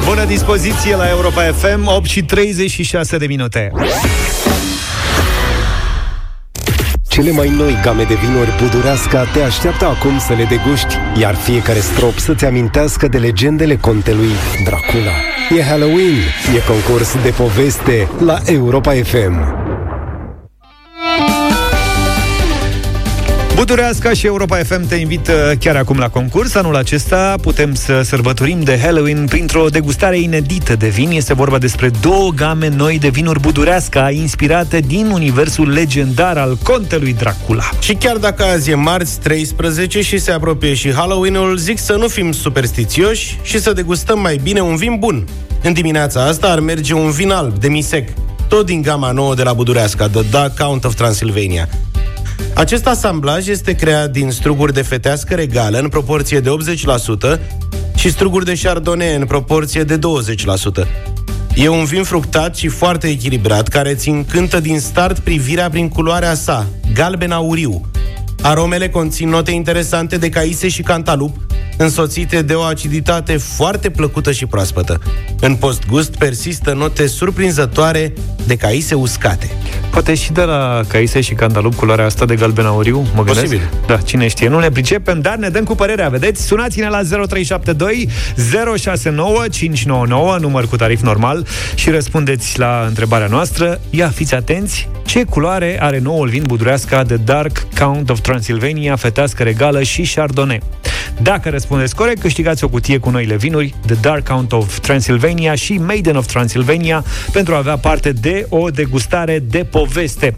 Bună dispoziție la Europa FM, 8 și 36 de minute. Cele mai noi game de vinuri Budureasca te așteaptă acum să le deguști, iar fiecare strop să-ți amintească de legendele contelui Dracula. E Halloween, e concurs de poveste la Europa FM. Budureasca și Europa FM te invită chiar acum la concurs. Anul acesta putem să sărbătorim de Halloween printr-o degustare inedită de vin. Este vorba despre două game noi de vinuri Budureasca, inspirate din universul legendar al contelui Dracula. Și chiar dacă azi e marți 13 și se apropie și Halloween-ul, zic să nu fim superstițioși și să degustăm mai bine un vin bun. În dimineața asta ar merge un vin alb de misec, tot din gama nouă de la Budureasca, The Dark Count of Transylvania. Acest asamblaj este creat din struguri de fetească regală în proporție de 80% și struguri de chardonnay în proporție de 20%. E un vin fructat și foarte echilibrat, care ți încântă din start privirea prin culoarea sa, galben auriu. Aromele conțin note interesante de caise și cantalup, însoțite de o aciditate foarte plăcută și proaspătă. În postgust persistă note surprinzătoare de caise uscate. Poate și de la caise și cantalup culoarea asta de galben auriu, mă gândesc. Posibil. Da, cine știe. Nu ne pricepem, dar ne dăm cu părerea, vedeți? Sunați-ne la 0372 069 599, număr cu tarif normal și răspundeți la întrebarea noastră. Ia, fiți atenți, ce culoare are noul vin budureasca de Dark Count of Transylvania, fetească regală și Chardonnay? Dacă răspundeți corect, câștigați o cutie cu noile vinuri The Dark Count of Transylvania și Maiden of Transylvania pentru a avea parte de o degustare de poveste.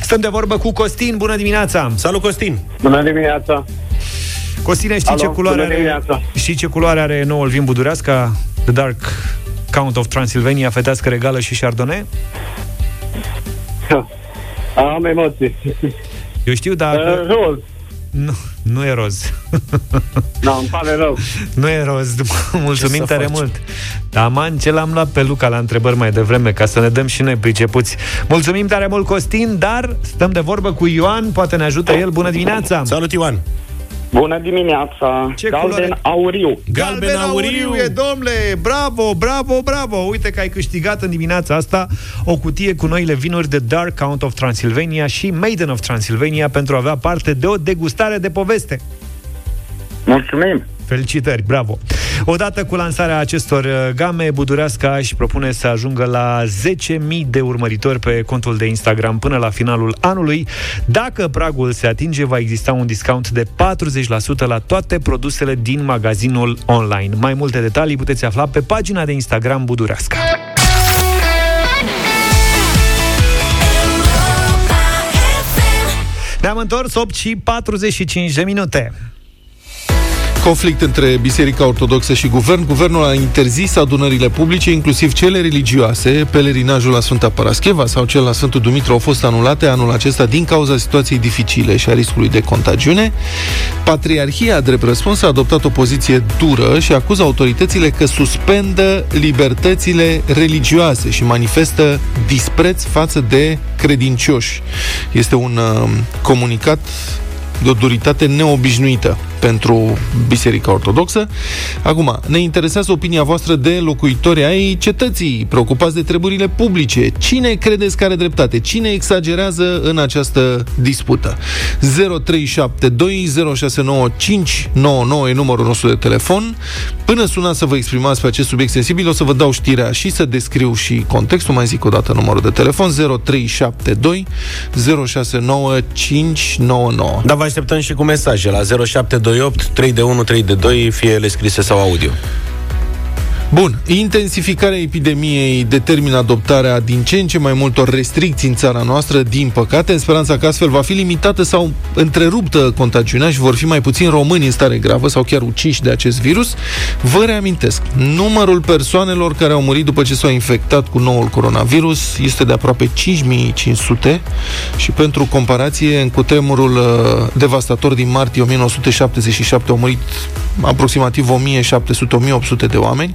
Stăm de vorbă cu Costin. Bună dimineața! Salut, Costin! Bună dimineața! Costine, știi Alo, ce culoare bună are, dimineața. știi ce culoare are noul vin budureasca? The Dark Count of Transylvania, fetească regală și Chardonnay? Am emoții. Eu știu, dar... Uh, roz. Nu, nu e roz. Da, îmi pare rău. nu e roz. Mulțumim să tare faci? mult. Dar, man, ce l-am luat pe Luca la întrebări mai devreme, ca să ne dăm și noi pricepuți. Mulțumim tare mult, Costin, dar stăm de vorbă cu Ioan, poate ne ajută el. Bună dimineața! Salut, Ioan! Bună dimineața! Ce Galben culoare? auriu. Galben auriu e, domnule! Bravo, bravo, bravo! Uite că ai câștigat în dimineața asta o cutie cu noile vinuri de Dark Count of Transylvania și Maiden of Transylvania pentru a avea parte de o degustare de poveste. Mulțumim! Felicitări, bravo! Odată cu lansarea acestor uh, game, Budureasca își propune să ajungă la 10.000 de urmăritori pe contul de Instagram până la finalul anului. Dacă pragul se atinge, va exista un discount de 40% la toate produsele din magazinul online. Mai multe detalii puteți afla pe pagina de Instagram Budureasca. Ne-am întors 8 și 45 de minute. Conflict între Biserica Ortodoxă și Guvern. Guvernul a interzis adunările publice, inclusiv cele religioase. Pelerinajul la Sfânta Parascheva sau cel la Sfântul Dumitru au fost anulate anul acesta din cauza situației dificile și a riscului de contagiune. Patriarhia, drept răspuns, a adoptat o poziție dură și acuză autoritățile că suspendă libertățile religioase și manifestă dispreț față de credincioși. Este un uh, comunicat de o duritate neobișnuită. pentru Biserica Ortodoxă. Acum, ne interesează opinia voastră de locuitori ai cetății, preocupați de treburile publice. Cine credeți că are dreptate? Cine exagerează în această dispută? 0372069599 e numărul nostru de telefon. Până sunați să vă exprimați pe acest subiect sensibil, o să vă dau știrea și să descriu și contextul. Mai zic o dată numărul de telefon 0372 069599. Dar vă așteptăm și cu mesaje la 0728 3 de 1 3 de 2, fie ele scrise sau audio. Bun, intensificarea epidemiei determină adoptarea din ce în ce mai multor restricții în țara noastră, din păcate, în speranța că astfel va fi limitată sau întreruptă contagiunea și vor fi mai puțini români în stare gravă sau chiar uciși de acest virus. Vă reamintesc, numărul persoanelor care au murit după ce s-au infectat cu noul coronavirus este de aproape 5500 și pentru comparație, în cutremurul uh, devastator din martie 1977 au murit aproximativ 1700-1800 de oameni.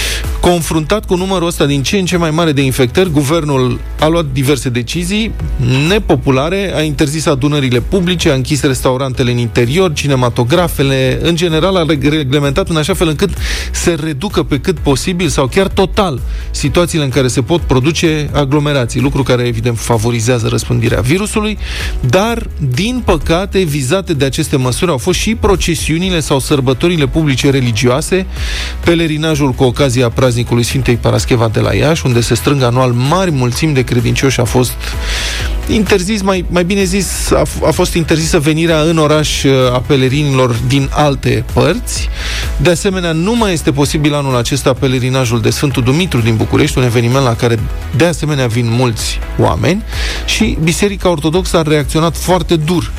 Confruntat cu numărul ăsta din ce în ce mai mare de infectări, guvernul a luat diverse decizii nepopulare, a interzis adunările publice, a închis restaurantele în interior, cinematografele, în general a reglementat în așa fel încât să reducă pe cât posibil sau chiar total situațiile în care se pot produce aglomerații, lucru care evident favorizează răspândirea virusului, dar din păcate vizate de aceste măsuri au fost și procesiunile sau sărbătorile publice religioase, pelerinajul Crăciunul cu ocazia praznicului Sfintei Parascheva de la Iași, unde se strâng anual mari mulțimi de credincioși, a fost interzis, mai, mai bine zis, a, a fost interzisă venirea în oraș uh, a pelerinilor din alte părți. De asemenea, nu mai este posibil anul acesta pelerinajul de Sfântul Dumitru din București, un eveniment la care de asemenea vin mulți oameni și Biserica Ortodoxă a reacționat foarte dur.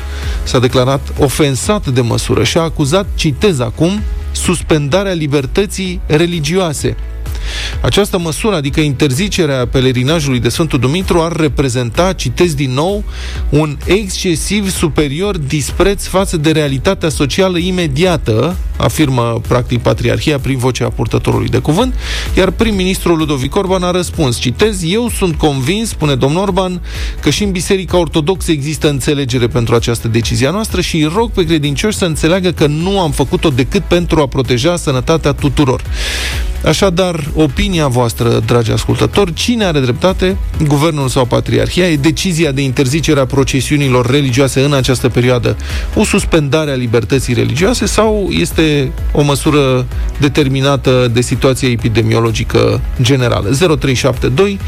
S-a declarat ofensat de măsură și a acuzat, citez acum, suspendarea libertății religioase această măsură, adică interzicerea pelerinajului de Sfântul Dumitru, ar reprezenta, citesc din nou, un excesiv superior dispreț față de realitatea socială imediată, afirmă practic Patriarhia prin vocea purtătorului de cuvânt, iar prim-ministrul Ludovic Orban a răspuns, citez, eu sunt convins, spune domnul Orban, că și în Biserica Ortodoxă există înțelegere pentru această decizie a noastră și îi rog pe credincioși să înțeleagă că nu am făcut-o decât pentru a proteja sănătatea tuturor. Așadar, opinia voastră, dragi ascultători, cine are dreptate, guvernul sau patriarhia? E decizia de interzicere a procesiunilor religioase în această perioadă o suspendare a libertății religioase sau este o măsură determinată de situația epidemiologică generală? 0372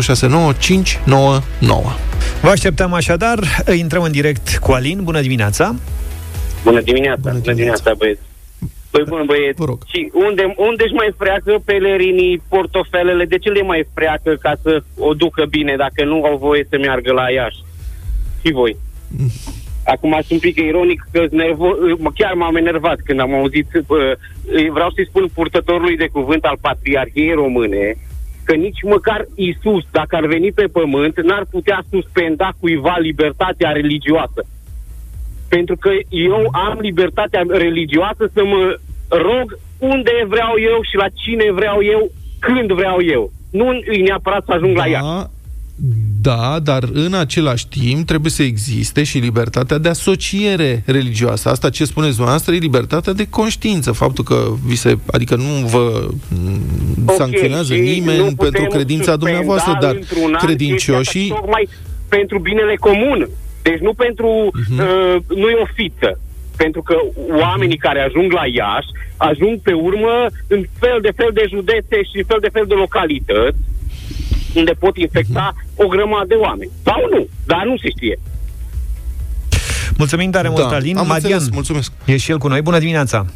069 599 Vă așteptăm așadar, intrăm în direct cu Alin. Bună dimineața! Bună dimineața, bună dimineața, bună dimineața băieți! Păi bun, băieți, și unde, unde își mai freacă pelerinii portofelele? De ce le mai freacă ca să o ducă bine dacă nu au voie să meargă la Iași? Și voi. Acum sunt un pic ironic că nervo- chiar m-am enervat când am auzit, vreau să-i spun purtătorului de cuvânt al Patriarhiei Române, că nici măcar Isus, dacă ar veni pe pământ, n-ar putea suspenda cuiva libertatea religioasă pentru că eu am libertatea religioasă să mă rog unde vreau eu și la cine vreau eu, când vreau eu. Nu îi neapărat să ajung da, la ea. Da, dar în același timp trebuie să existe și libertatea de asociere religioasă. Asta ce spuneți dumneavoastră e libertatea de conștiință. Faptul că vi se, adică nu vă okay, sancționează nimeni pentru credința dumneavoastră, dar credincioșii... Tocmai pentru binele comun. Deci nu pentru... Uh-huh. Uh, nu e o fiță. Pentru că oamenii care ajung la Iași ajung pe urmă în fel de fel de județe și fel de fel de localități unde pot infecta uh-huh. o grămadă de oameni. Sau nu, dar nu se știe. Mulțumim tare da, mult, Alin. Am Marian, înțeles, mulțumesc. E și el cu noi. Bună dimineața!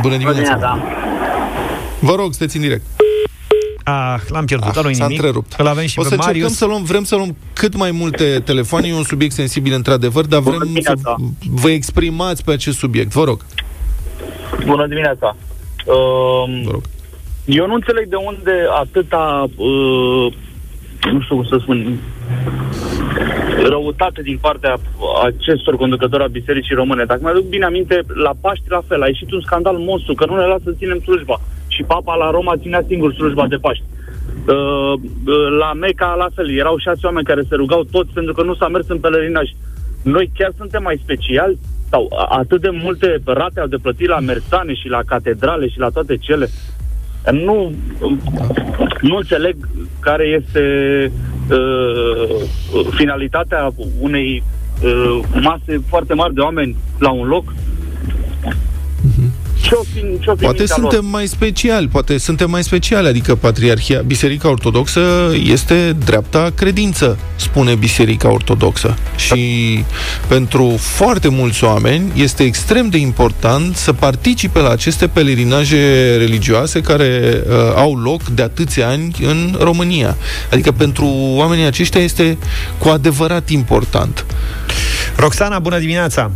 Bună dimineața! Bună dimineața. Vă rog, sunteți în direct. Ah, l-am pierdut, ah, nu s-a nimic. întrerupt. Îl avem și o pe să Marius. să luăm, vrem să luăm cât mai multe telefoane, e un subiect sensibil într-adevăr, dar vrem să vă exprimați pe acest subiect. Vă rog. Bună dimineața. Uh, vă rog. Eu nu înțeleg de unde atâta, uh, nu știu cum să spun, răutate din partea acestor conducători a Bisericii Române. Dacă mi-aduc bine aminte, la Paști la fel, a ieșit un scandal monstru, că nu ne lasă să ținem slujba și papa la Roma ținea singur slujba de Paști. Uh, uh, la Meca la fel, erau șase oameni care se rugau toți pentru că nu s-a mers în pelerinaj. Noi chiar suntem mai speciali? sau a- atât de multe rate au de plătit la mersane și la catedrale și la toate cele. Nu, nu înțeleg care este uh, finalitatea unei uh, mase foarte mari de oameni la un loc. Ce opin, ce opin Poate suntem mai speciali, poate suntem mai speciali, adică Patriarhia, Biserica Ortodoxă este dreapta credință, spune Biserica Ortodoxă. Și pentru foarte mulți oameni este extrem de important să participe la aceste pelerinaje religioase care uh, au loc de atâția ani în România. Adică pentru oamenii aceștia este cu adevărat important. Roxana, bună dimineața!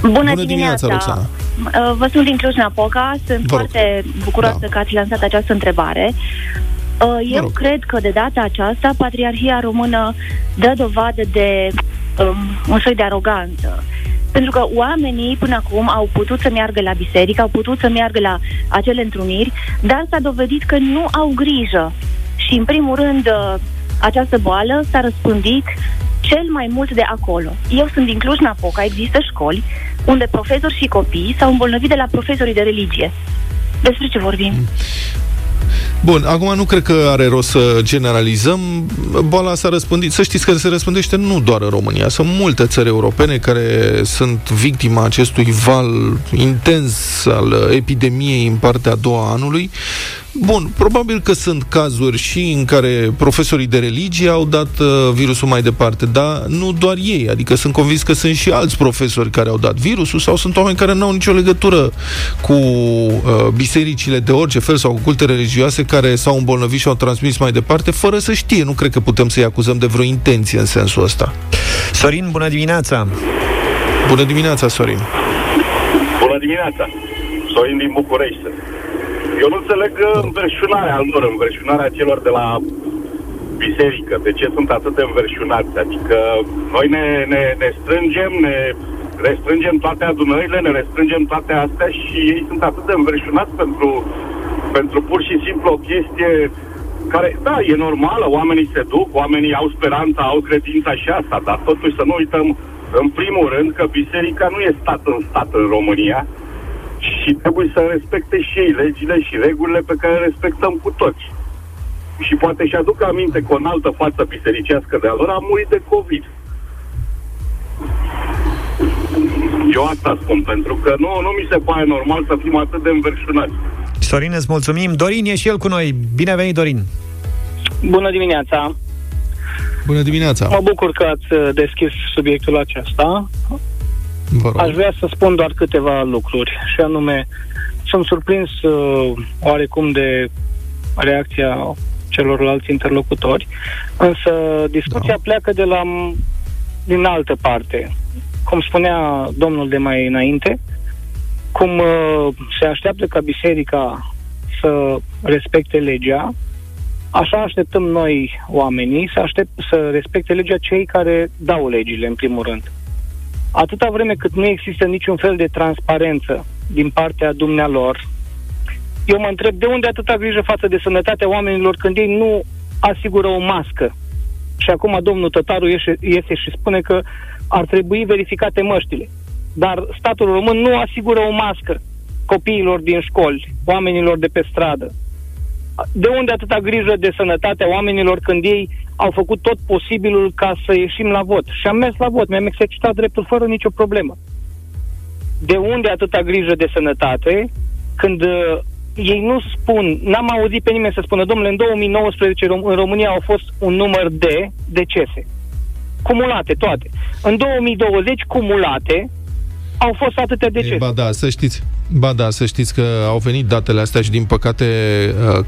Bună, Bună dimineața, Roxana! Uh, Vă sunt din Cluj-Napoca, sunt Vă rog. foarte bucuroasă Da. că ați lansat această întrebare. Uh, Eu rog. cred că de data aceasta Patriarhia Română dă dovadă de um, un soi de aroganță. Pentru că oamenii până acum au putut să meargă la biserică, au putut să meargă la acele întruniri, dar s-a dovedit că nu au grijă. Și în primul rând uh, această boală s-a răspândit cel mai mult de acolo. Eu sunt din Cluj-Napoca, există școli unde profesori și copii s-au îmbolnăvit de la profesorii de religie. Despre ce vorbim? Bun, acum nu cred că are rost să generalizăm. Boala s-a răspândit. Să știți că se răspândește nu doar în România. Sunt multe țări europene care sunt victima acestui val intens al epidemiei în partea a doua a anului. Bun, probabil că sunt cazuri și în care profesorii de religie au dat uh, virusul mai departe, dar nu doar ei. Adică sunt convins că sunt și alți profesori care au dat virusul sau sunt oameni care nu au nicio legătură cu uh, bisericile de orice fel sau cu culte religioase care s-au îmbolnăvit și au transmis mai departe fără să știe. Nu cred că putem să-i acuzăm de vreo intenție în sensul ăsta. Sorin, bună dimineața! Bună dimineața, Sorin! Bună dimineața! Sorin din București. Sunt. Eu nu înțeleg uh, înverșunarea lor, înverșunarea celor de la biserică. De ce sunt atât de înverșunați? Adică noi ne, ne, ne strângem, ne restrângem toate adunările, ne restrângem toate astea și ei sunt atât de înverșunați pentru, pentru pur și simplu o chestie care, da, e normală, oamenii se duc, oamenii au speranța, au credința și asta, dar totuși să nu uităm, în primul rând, că biserica nu e stat în stat în România și trebuie să respecte și ei legile și regulile pe care le respectăm cu toți. Și poate și aduc aminte că o altă față bisericească de-a lor a murit de COVID. Eu asta spun, pentru că nu, nu mi se pare normal să fim atât de înverșunați. Sorin, îți mulțumim. Dorin e și el cu noi. Bine ai venit, Dorin! Bună dimineața! Bună dimineața! Mă bucur că ați uh, deschis subiectul acesta. Vă rog. Aș vrea să spun doar câteva lucruri, și anume, sunt surprins uh, oarecum de reacția celorlalți interlocutori, însă discuția da. pleacă de la din altă parte. Cum spunea domnul de mai înainte, cum uh, se așteaptă ca biserica să respecte legea, așa așteptăm noi oamenii să, aștept, să respecte legea cei care dau legile, în primul rând. Atâta vreme cât nu există niciun fel de transparență din partea dumnealor, eu mă întreb de unde atâta grijă față de sănătatea oamenilor când ei nu asigură o mască. Și acum domnul Tătaru iese, iese și spune că ar trebui verificate măștile. Dar statul român nu asigură o mască copiilor din școli, oamenilor de pe stradă. De unde atâta grijă de sănătatea oamenilor când ei au făcut tot posibilul ca să ieșim la vot? Și am mers la vot, mi-am exercitat dreptul fără nicio problemă. De unde atâta grijă de sănătate când uh, ei nu spun, n-am auzit pe nimeni să spună, domnule, în 2019 Rom- în România au fost un număr de decese. Cumulate toate. În 2020, cumulate, au fost atâtea decese. E, ba da, să știți. Ba da, să știți că au venit datele astea și din păcate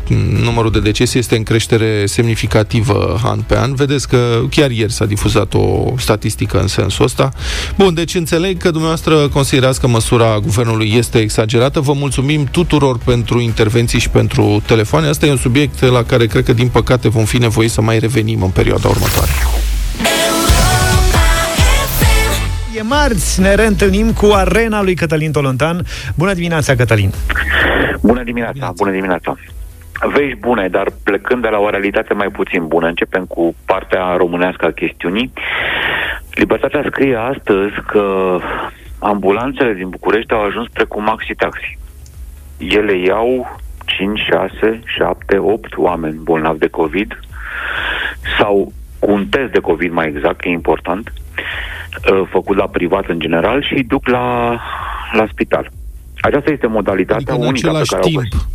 uh, numărul de decese este în creștere semnificativă an pe an. Vedeți că chiar ieri s-a difuzat o statistică în sensul ăsta. Bun, deci înțeleg că dumneavoastră considerați că măsura guvernului este exagerată. Vă mulțumim tuturor pentru intervenții și pentru telefoane. Asta e un subiect la care cred că din păcate vom fi nevoiți să mai revenim în perioada următoare. E marți, ne reîntâlnim cu arena lui Cătălin Tolontan. Bună dimineața, Cătălin! Bună dimineața, bună dimineața. Vești bune, dar plecând de la o realitate mai puțin bună, începem cu partea românească a chestiunii. Libertatea scrie astăzi că ambulanțele din București au ajuns precum maxi-taxi. Ele iau 5, 6, 7, 8 oameni bolnavi de COVID sau cu un test de COVID mai exact, e important, uh, făcut la privat în general și îi duc la, la spital. Aceasta este modalitatea adică unică pe care timp. o găsesc.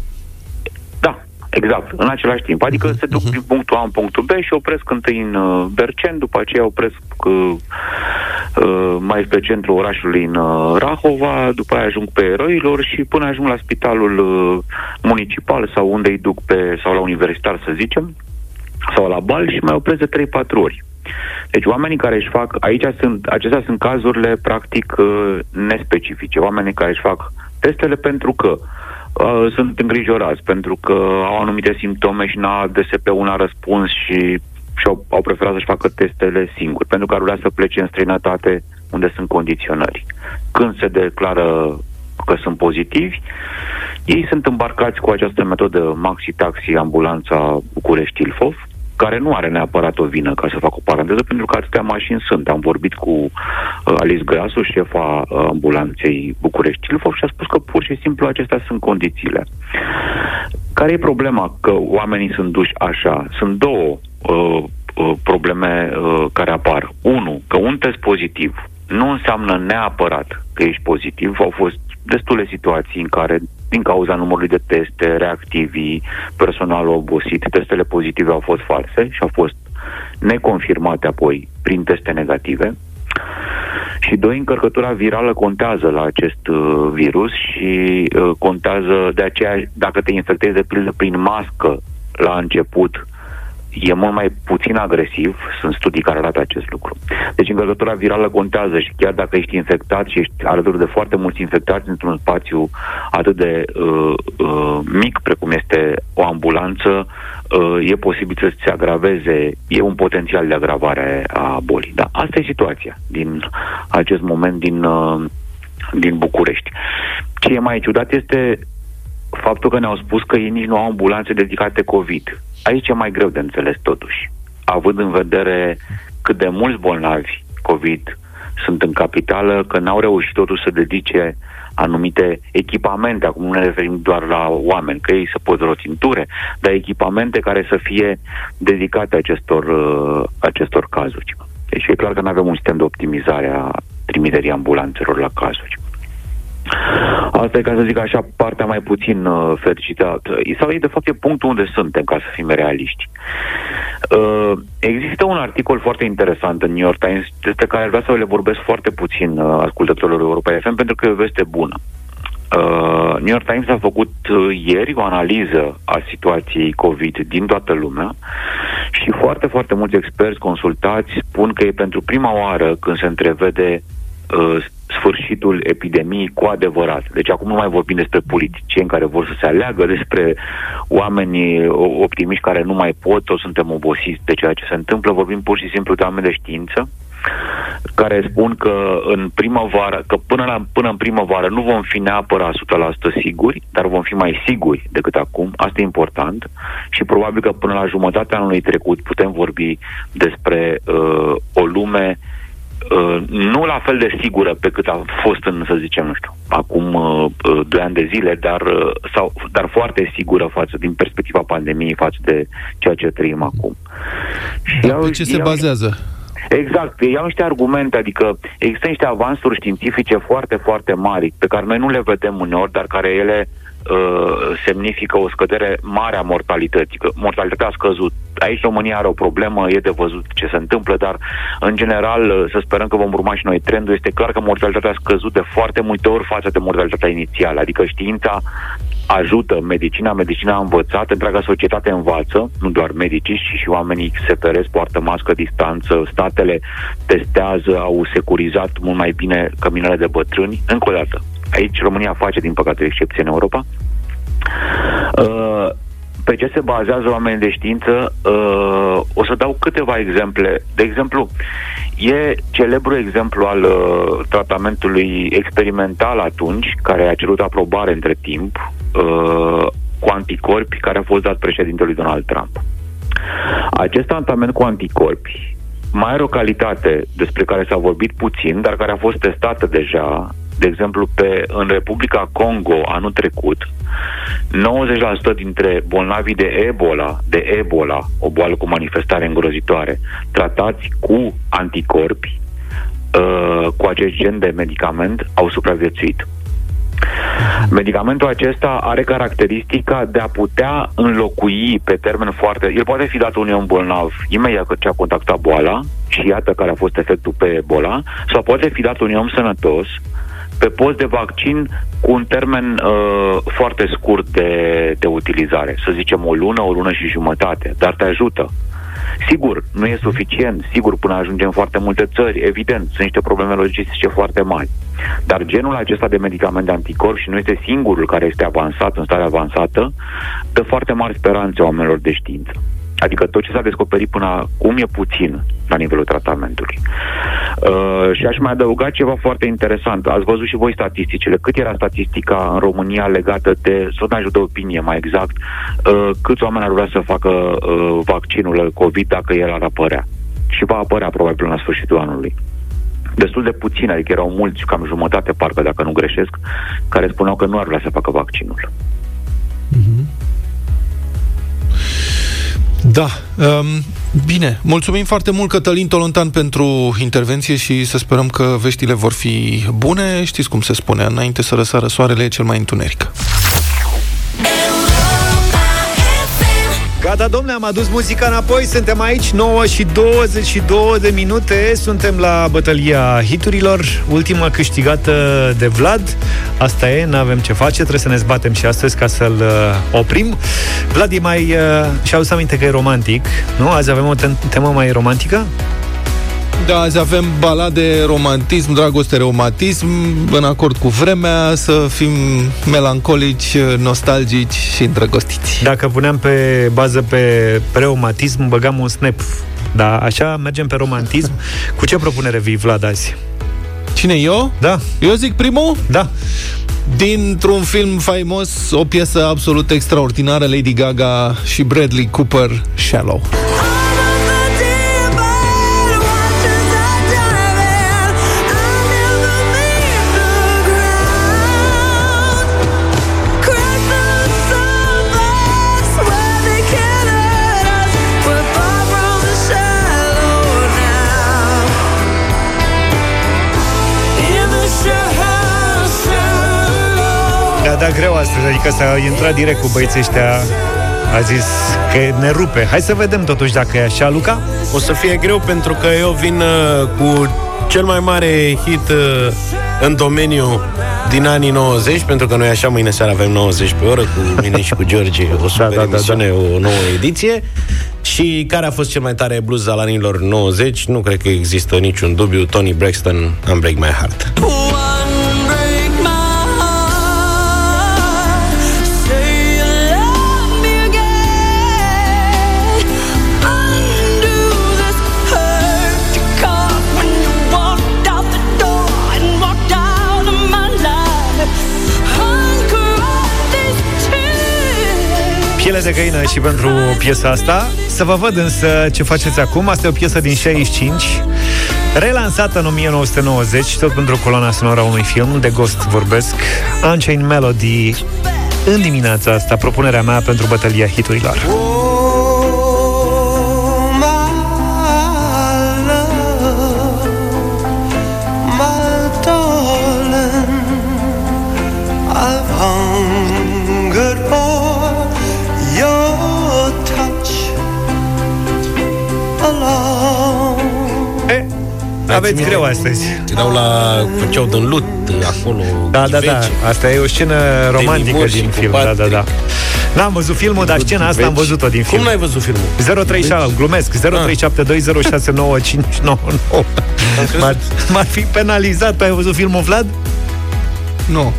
Da, exact, în același timp. Adică uh-huh, se duc uh-huh. din punctul A în punctul B și opresc întâi în uh, Bercen, după aceea opresc uh, uh, mai spre centrul orașului în uh, Rahova, după aia ajung pe Eroilor și până ajung la spitalul uh, municipal sau unde îi duc pe, sau la universitar să zicem, sau la bal și mai opresc de 3-4 ori. Deci oamenii care își fac, aici sunt, acestea sunt cazurile practic uh, nespecifice, oamenii care își fac testele pentru că uh, sunt îngrijorați, pentru că au anumite simptome și n-a DSP-ul n-a răspuns și și au, au preferat să-și facă testele singuri, pentru că ar vrea să plece în străinătate unde sunt condiționări. Când se declară că sunt pozitivi, ei sunt îmbarcați cu această metodă maxi-taxi ambulanța București-Ilfov, care nu are neapărat o vină, ca să fac o paranteză, pentru că atâtea mașini sunt. Am vorbit cu uh, Alice Grasu, șefa uh, ambulanței București Ilfov, și a spus că pur și simplu acestea sunt condițiile. Care e problema că oamenii sunt duși așa? Sunt două uh, uh, probleme uh, care apar. Unu, că un test pozitiv nu înseamnă neapărat că ești pozitiv. Au fost destule situații în care din cauza numărului de teste, reactivii, personalul obosit, testele pozitive au fost false și au fost neconfirmate apoi prin teste negative. Și doi, încărcătura virală contează la acest uh, virus și uh, contează de aceea, dacă te infectezi de pildă prin mască la început, uh, e mult mai puțin agresiv, sunt studii care arată acest lucru. Deci încărcătura virală contează și chiar dacă ești infectat și ești alături de foarte mulți infectați într-un spațiu atât de uh, uh, mic precum este o ambulanță, uh, e posibil să se agraveze, e un potențial de agravare a bolii. Da, asta e situația din acest moment din, uh, din București. Ce e mai ciudat este faptul că ne-au spus că ei nici nu au ambulanțe dedicate COVID. Aici e mai greu de înțeles totuși, având în vedere cât de mulți bolnavi COVID sunt în capitală, că n-au reușit totuși să dedice anumite echipamente, acum nu ne referim doar la oameni, că ei să pot rotinture, dar echipamente care să fie dedicate acestor, uh, acestor cazuri. Deci e clar că nu avem un sistem de optimizare a trimiterii ambulanțelor la cazuri. Asta e, ca să zic așa, partea mai puțin uh, fericită. Sau e, de fapt, e punctul unde suntem, ca să fim realiști. Uh, există un articol foarte interesant în New York Times, despre care vreau să le vorbesc foarte puțin uh, ascultătorilor Europa FM, pentru că e o veste bună. Uh, New York Times a făcut uh, ieri o analiză a situației COVID din toată lumea și foarte, foarte mulți experți consultați spun că e pentru prima oară când se întrevede uh, sfârșitul epidemiei cu adevărat. Deci acum nu mai vorbim despre politicieni care vor să se aleagă, despre oamenii optimiști care nu mai pot, toți suntem obosiți de ceea ce se întâmplă, vorbim pur și simplu de oameni de știință care spun că în primăvară, că până, la, până în primăvară nu vom fi neapărat 100% siguri, dar vom fi mai siguri decât acum, asta e important. Și probabil că până la jumătatea anului trecut putem vorbi despre uh, o lume Uh, nu la fel de sigură pe cât a fost în, să zicem, nu știu, acum uh, uh doi ani de zile, dar, uh, sau, dar foarte sigură față din perspectiva pandemiei față de ceea ce trăim acum. Și dar pe ce se bazează? Exact, iau niște argumente, adică există niște avansuri științifice foarte, foarte mari, pe care noi nu le vedem uneori, dar care ele uh, semnifică o scădere mare a mortalității, că mortalitatea a scăzut. Aici România are o problemă, e de văzut ce se întâmplă, dar în general uh, să sperăm că vom urma și noi trendul. Este clar că mortalitatea a scăzut de foarte multe ori față de mortalitatea inițială, adică știința ajută medicina, medicina a învățat, întreaga societate învață, nu doar medicii, ci și oamenii se feresc, poartă mască, distanță, statele testează, au securizat mult mai bine căminele de bătrâni. Încă o dată, Aici România face, din păcate, o excepție în Europa. Uh, pe ce se bazează oamenii de știință? Uh, o să dau câteva exemple. De exemplu, e celebru exemplu al uh, tratamentului experimental atunci, care a cerut aprobare între timp, uh, cu anticorpi, care a fost dat președintelui Donald Trump. Acest tratament cu anticorpi mai are o calitate despre care s-a vorbit puțin, dar care a fost testată deja, de exemplu, pe, în Republica Congo anul trecut, 90% dintre bolnavii de Ebola, de Ebola, o boală cu manifestare îngrozitoare, tratați cu anticorpi, uh, cu acest gen de medicament, au supraviețuit. Medicamentul acesta are caracteristica de a putea înlocui pe termen foarte... El poate fi dat unui om bolnav imediat ce a contactat boala și iată care a fost efectul pe Ebola, sau poate fi dat unui om sănătos pe post de vaccin cu un termen uh, foarte scurt de, de utilizare, să zicem o lună, o lună și jumătate, dar te ajută. Sigur, nu e suficient, sigur, până ajungem în foarte multe țări, evident, sunt niște probleme logistice foarte mari. Dar genul acesta de medicament anticorp și nu este singurul care este avansat, în stare avansată, dă foarte mari speranțe oamenilor de știință. Adică tot ce s-a descoperit până acum e puțin la nivelul tratamentului. Uh, și aș mai adăuga ceva foarte interesant. Ați văzut și voi statisticile. Cât era statistica în România legată de, să ajut de opinie mai exact, uh, câți oameni ar vrea să facă uh, vaccinul COVID dacă el ar apărea? Și va apărea probabil la sfârșitul anului destul de puțin, adică erau mulți, cam jumătate, parcă dacă nu greșesc, care spuneau că nu ar vrea să facă vaccinul. Mm-hmm. Da. Um, bine, mulțumim foarte mult, Cătălin Tolontan, pentru intervenție și să sperăm că veștile vor fi bune. Știți cum se spune, înainte să răsară soarele e cel mai întuneric. Gata, domnule, am adus muzica înapoi, suntem aici, 9 și 22 de minute, suntem la bătălia hiturilor, ultima câștigată de Vlad, asta e, n-avem ce face, trebuie să ne zbatem și astăzi ca să-l uh, oprim. Vlad e mai, uh, și-au aminte că e romantic, nu? Azi avem o temă mai romantică? Da, azi avem balade, romantism, dragoste, reumatism, în acord cu vremea, să fim melancolici, nostalgici și îndrăgostiți. Dacă puneam pe bază pe reumatism, băgam un snap. Da, așa mergem pe romantism. Cu ce propunere vii, Vlad, azi? Cine, eu? Da. Eu zic primul? Da. Dintr-un film faimos, o piesă absolut extraordinară, Lady Gaga și Bradley Cooper, Shallow. Dat greu astăzi, adică s-a intrat direct cu băieții ăștia a zis că ne rupe. Hai să vedem totuși dacă e așa, Luca. O să fie greu pentru că eu vin uh, cu cel mai mare hit uh, în domeniu din anii 90, pentru că noi așa mâine seara avem 90 pe oră cu mine și cu George, o super da, da, emisiune, da, da. o nouă ediție. Și care a fost cel mai tare blues al anilor 90? Nu cred că există niciun dubiu. Tony Braxton, Unbreak My Heart. Piele de găină și pentru piesa asta. Să vă văd însă ce faceți acum. Asta e o piesă din 65, relansată în 1990, tot pentru coloana sonoră a unui film, de Ghost vorbesc, Unchained Melody, în dimineața asta, propunerea mea pentru bătălia hiturilor. Oh! Aveți greu astăzi. Erau la... făceau din lut acolo. Da, da, da. Asta e o scenă romantică din film. Da, da, da. N-am văzut filmul, dar scena asta am văzut-o din film. Cum n-ai văzut filmul? 037, glumesc, 0372069599. M-ar, m-ar fi penalizat. Ai văzut filmul, Vlad? Nu.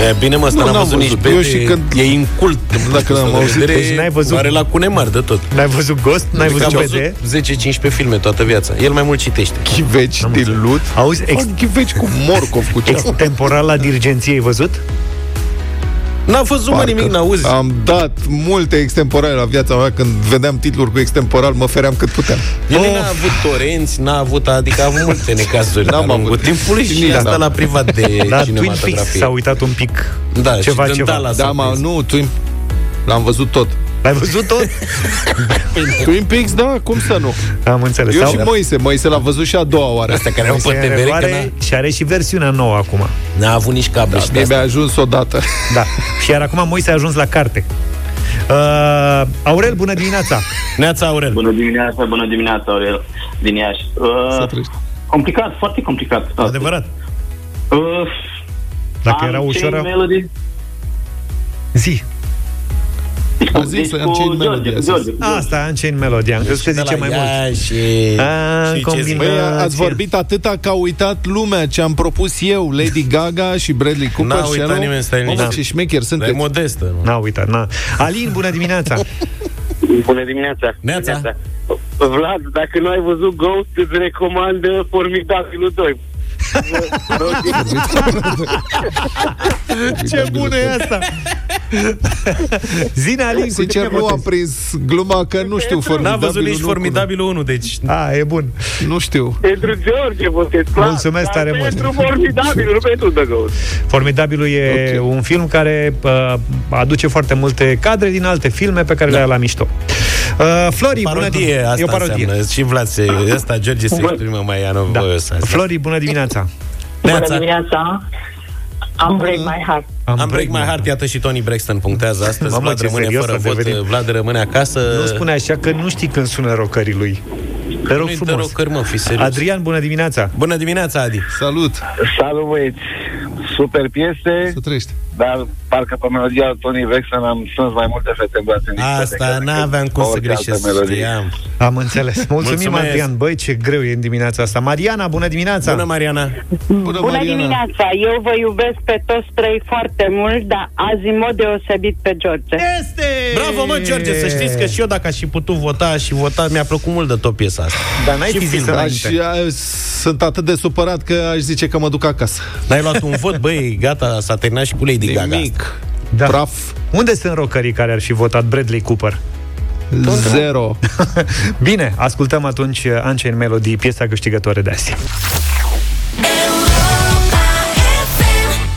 E bine, mă, asta n-am văzut, văzut nici pe Eu și când... E incult. Dacă l-am auzit. Deci n-ai văzut... Are la cunemar de tot. N-ai văzut Ghost? N-ai văzut BD? 10-15 filme toată viața. El mai mult citește. Chiveci din lut. Auzi, ex... chiveci cu morcov, cu ce? Extemporal la dirigenție ai văzut? N-a văzut mă nimic, n-auzi. Am dat multe extemporale la viața mea când vedeam titluri cu extemporal, mă feream cât puteam. El n-a avut torenți, n-a avut, adică a avut multe necazuri N-am de-a lungul avut. timpului și Nici asta n-am. la privat de Da, Twin Peaks cinematografie. s-a uitat un pic Da, ceva, și ceva. Dântala Da, s-a mă, prins. nu, Twin... L-am văzut tot. L-ai văzut tot? Twin Peaks, da, cum să nu? Am înțeles. Eu Sau- și Moise, Moise l-a văzut și a doua oară. Astea care au Moise pe are TVR, că are, și are și versiunea nouă acum. n-a, n-a avut nici cable Da, și de mie asta. mi-a ajuns odată. Da. Și iar acum Moise a ajuns la carte. Uh, Aurel, bună dimineața! Neața Aurel. Bună dimineața, bună dimineața, Aurel, din Iași. Să Uh, trăiești. complicat, foarte complicat. asta. Adevărat. Uh, Dacă era Unchained ușoară... Melody. Zi. A zis Deci cu Unchained George, Melody, a zis. George, Asta, Unchained Melody. Am crezut că de zice la mai mult. Iași. A, Și ce combina- zic? Băi, ați Ați- vorbit atâta că a uitat lumea ce am propus eu, Lady Gaga și Bradley Cooper. N-a și uitat Shallow. nimeni, stai Mamă, liniștit. ce șmecher Dar e sunteți. modestă. nu? N-a uitat, n-a. Alin, bună dimineața! Bună dimineața! Neața. Vlad, dacă nu ai văzut Ghost, îți recomand uh, Formidabilul 2. Ce bună e asta! Zine, Alin, cu Sincer, cine nu am votezi? prins gluma că nu știu N-a formidabil. văzut nici Formidabilul 1, deci... A, e bun. Nu știu. Pentru George votez, clar. Mulțumesc dar tare mult. Pentru Formidabilul, nu pentru The Ghost. Formidabilul e Ok. un film care uh, aduce foarte multe cadre din alte filme pe care le-a la mișto. Uh, Flori, bună Parodie, dimineața. asta E o parodie. înseamnă. Și Vlad se... Ăsta, George se exprimă mai Da. anovoios azi. Flori, bună dimineața. Neața. Bună dimineața. Am break my heart. Am break my heart, iată și Tony Braxton punctează astăzi. Mamă, Vlad ce rămâne serios fără a vot, devenit. Vlad rămâne acasă. Nu spune așa că nu știi când sună rocării lui. Te rog Nu-i te frumos. rocări, mă, fi serios. Adrian, bună dimineața. Bună dimineața, Adi. Salut. Salut, băieți! Super piese, Să trăiești. dar parcă pe melodia Tony Vexen am strâns mai multe fete în brațe în discotecă Asta decât n-aveam cum să orice altă greșesc. melodie. Știam. Am înțeles. Mulțumim, Mulțumesc. Adrian. Băi, ce greu e în dimineața asta. Mariana, bună dimineața. Bună, Mariana. Bună, Bună Mariana. dimineața! Eu vă iubesc pe toți trei foarte mult, dar azi în mod deosebit pe George. Este! Bravo, mă, George, să știți că și eu dacă aș fi putut vota și vota, mi-a plăcut mult de tot piesa asta. Dar n-ai Și fi zis filmul. înainte. Aș, a, sunt atât de supărat că aș zice că mă duc acasă. N-ai luat un vot, băi, gata, s-a terminat și cu Lady Gaga. asta. Nimic. Da. Praf. Unde sunt rocării care ar fi votat Bradley Cooper? Zero. Bine, ascultăm atunci uh, Unchained Melody, piesa câștigătoare de azi.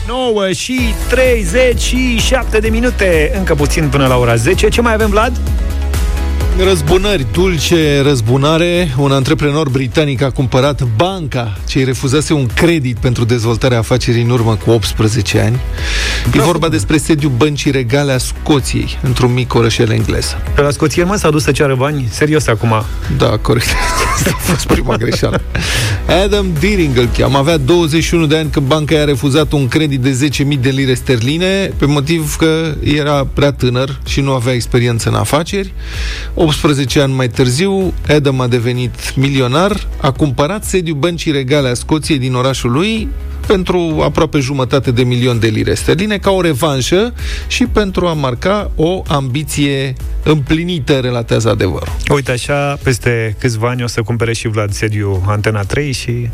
9 și 37 de minute Încă puțin până la ora 10 Ce mai avem, Vlad? Răzbunări, dulce răzbunare. Un antreprenor britanic a cumpărat banca Ce îi refuzase un credit pentru dezvoltarea afacerii în urmă cu 18 ani. E vorba despre sediul băncii regale a Scoției Într-un mic orășel englez Pe la scoțier, mă, s-a dus să ceară bani? Serios acum? Da, corect. Asta a fost prima greșeală. Adam Deering îl cheamă. Avea 21 de ani când banca i-a refuzat un credit de 10.000 de lire sterline Pe motiv că era prea tânăr Și nu avea experiență în afaceri 18 ani mai târziu Adam a devenit milionar A cumpărat sediul băncii regale a Scoției din orașul lui pentru aproape jumătate de milion de lire sterline ca o revanșă și pentru a marca o ambiție împlinită, relatează adevărul. Uite, așa, peste câțiva ani o să cumpere și Vlad sediu Antena 3 și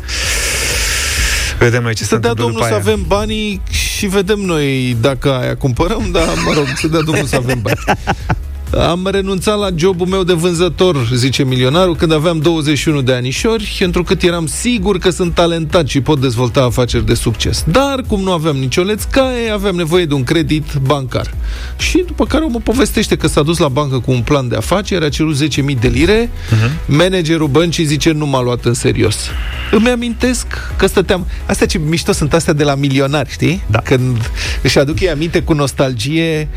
vedem noi ce se Să dea întâmplă Domnul după să aia. avem banii și vedem noi dacă aia cumpărăm, dar mă rog, să dea Domnul să avem bani. Am renunțat la jobul meu de vânzător, zice milionarul, când aveam 21 de anișori, pentru că eram sigur că sunt talentat și pot dezvolta afaceri de succes. Dar, cum nu aveam nicio lețcaie, aveam nevoie de un credit bancar. Și după care mă povestește că s-a dus la bancă cu un plan de afaceri, a cerut 10.000 de lire, uh-huh. managerul băncii zice nu m-a luat în serios. Îmi amintesc că stăteam... Astea ce mișto sunt astea de la milionari, știi? Da. Când își aduc ei aminte cu nostalgie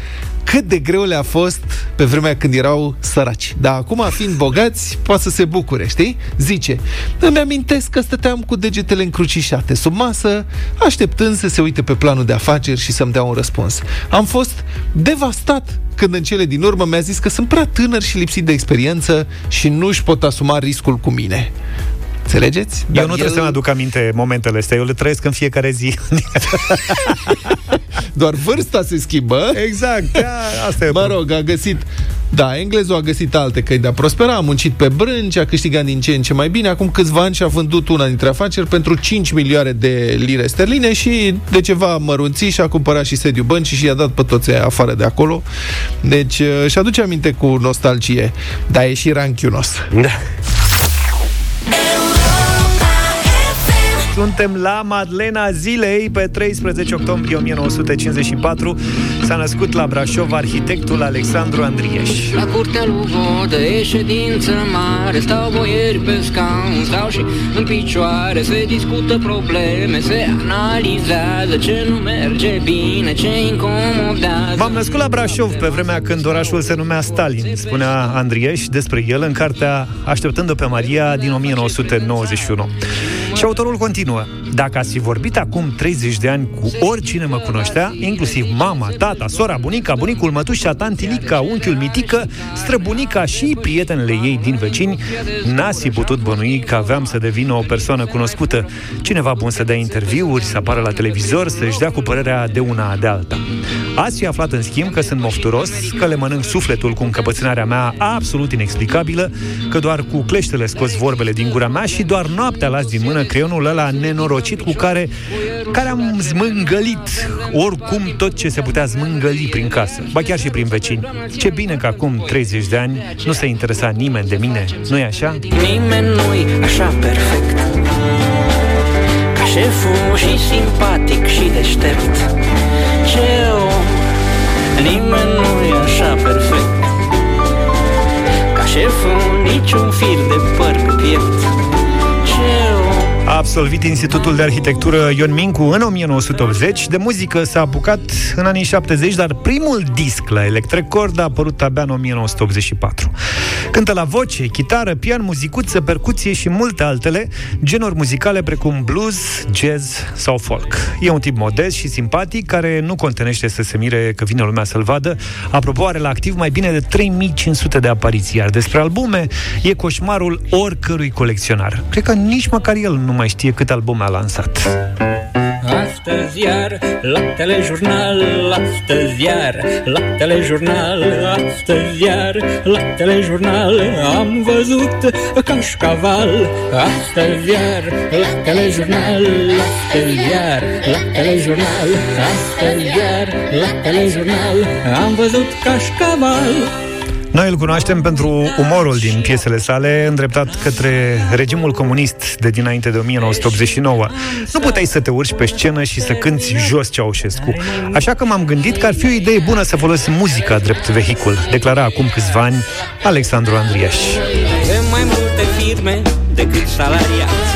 cât de greu le-a fost pe vremea când erau săraci. Dar acum, fiind bogați, poate să se bucure, știi? Zice, îmi amintesc că stăteam cu degetele încrucișate sub masă, așteptând să se uite pe planul de afaceri și să-mi dea un răspuns. Am fost devastat când în cele din urmă mi-a zis că sunt prea tânăr și lipsit de experiență și nu își pot asuma riscul cu mine. Înțelegeți? Eu nu trebuie să-mi aduc aminte momentele astea, eu le trăiesc în fiecare zi. Doar vârsta se schimbă. Exact, da, asta e Mă rog, a găsit Da, englezul a găsit alte căi de a prospera, a muncit pe brânci, a câștigat din ce în ce mai bine. Acum câțiva ani și-a vândut una dintre afaceri pentru 5 milioane de lire sterline și de ceva mărunții și-a cumpărat și sediul băncii și i-a dat pe toți aia afară de acolo. Deci uh, și aduce aminte cu nostalgie, dar e și ranchiunos. Da. Suntem la Madlena Zilei pe 13 octombrie 1954. S-a născut la Brașov arhitectul Alexandru Andrieș. La curtea lui Vodă e ședință mare Stau boieri pe scaun, stau și în picioare Se discută probleme, se analizează Ce nu merge bine, ce incomodează M-am născut la Brașov pe vremea când orașul se numea Stalin, spunea Andrieș despre el în cartea Așteptând-o pe Maria din 1991. Și autorul continuă. Dacă ați fi vorbit acum 30 de ani cu oricine mă cunoștea, inclusiv mama, tata, sora, bunica, bunicul, mătușa, tantilica, unchiul, mitică, străbunica și prietenele ei din vecini, n-ați fi putut bănui că aveam să devină o persoană cunoscută, cineva bun să dea interviuri, să apară la televizor, să-și dea cu părerea de una de alta. Ați fi aflat, în schimb, că sunt mofturos, că le mănânc sufletul cu încăpățânarea mea absolut inexplicabilă, că doar cu cleștele scos vorbele din gura mea și doar noaptea las din mână creionul ăla nenorocit cu care, care am zmângălit oricum tot ce se putea zmângăli prin casă, ba chiar și prin vecini. Ce bine că acum 30 de ani nu se interesa nimeni de mine, nu-i așa? Nimeni nu-i așa perfect. Ca șeful și simpatic și deștept. Ce om? Nimeni nu-i așa perfect. Ca șeful niciun fir de păr pe piept. Ce om A absolvit Institutul de Arhitectură Ion Mincu în 1980. De muzică s-a apucat în anii 70, dar primul disc la Electrecord a apărut abia în 1984. Cântă la voce, chitară, pian, muzicuță, percuție și multe altele, genuri muzicale precum blues, jazz sau folk. E un tip modest și simpatic care nu contenește să se mire că vine lumea să-l vadă. Apropo, are la activ mai bine de 3500 de apariții, iar despre albume e coșmarul oricărui colecționar. Cred că nici măcar el nu mai știe cât albume a lansat. Astăzi iar la telejurnal, astăzi iar la telejurnal, astăzi iar la telejurnal am văzut cașcaval. Astăzi iar la telejurnal, astăzi iar la telejurnal, astăzi iar la telejurnal am văzut cașcaval. Noi îl cunoaștem pentru umorul din piesele sale îndreptat către regimul comunist de dinainte de 1989. Nu puteai să te urci pe scenă și să cânti jos Ceaușescu. Așa că m-am gândit că ar fi o idee bună să folosim muzica drept vehicul, declara acum câțiva ani Alexandru Andriaș. Avem mai multe firme decât salariați Și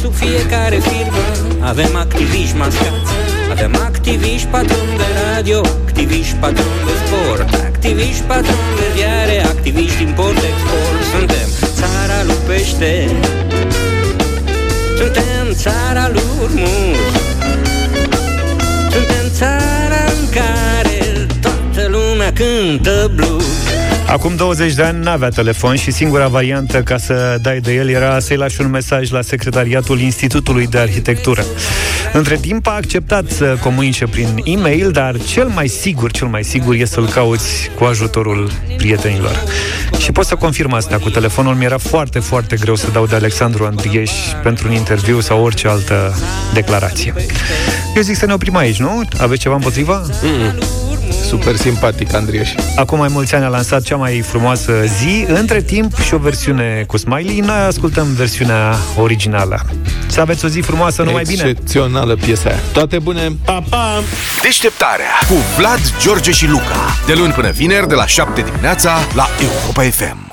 sub fiecare firmă. Avem activiști mascați Avem activiști patroni de radio, activiști patroni de sport Activiști patroni de viare, activiști import-export Suntem țara lui pește. Suntem țara lui urmuri. Suntem țara în care toată lumea cântă blues Acum 20 de ani n-avea telefon și singura variantă ca să dai de el era să-i lași un mesaj la secretariatul Institutului de Arhitectură. Între timp a acceptat să comunice prin e-mail, dar cel mai sigur, cel mai sigur e să-l cauți cu ajutorul prietenilor. Și pot să confirm asta cu telefonul. Mi-era foarte, foarte greu să dau de Alexandru Andrieș pentru un interviu sau orice altă declarație. Eu zic să ne oprim aici, nu? Aveți ceva împotriva? Mm. Super simpatic, Andrieș. Acum mai mulți ani a lansat cea mai frumoasă zi, între timp și o versiune cu smiley. Noi ascultăm versiunea originală. Să aveți o zi frumoasă, numai bine! Excepțională piesa aia. Toate bune! Pa, pa! Deșteptarea cu Vlad, George și Luca. De luni până vineri, de la 7 dimineața, la Europa FM.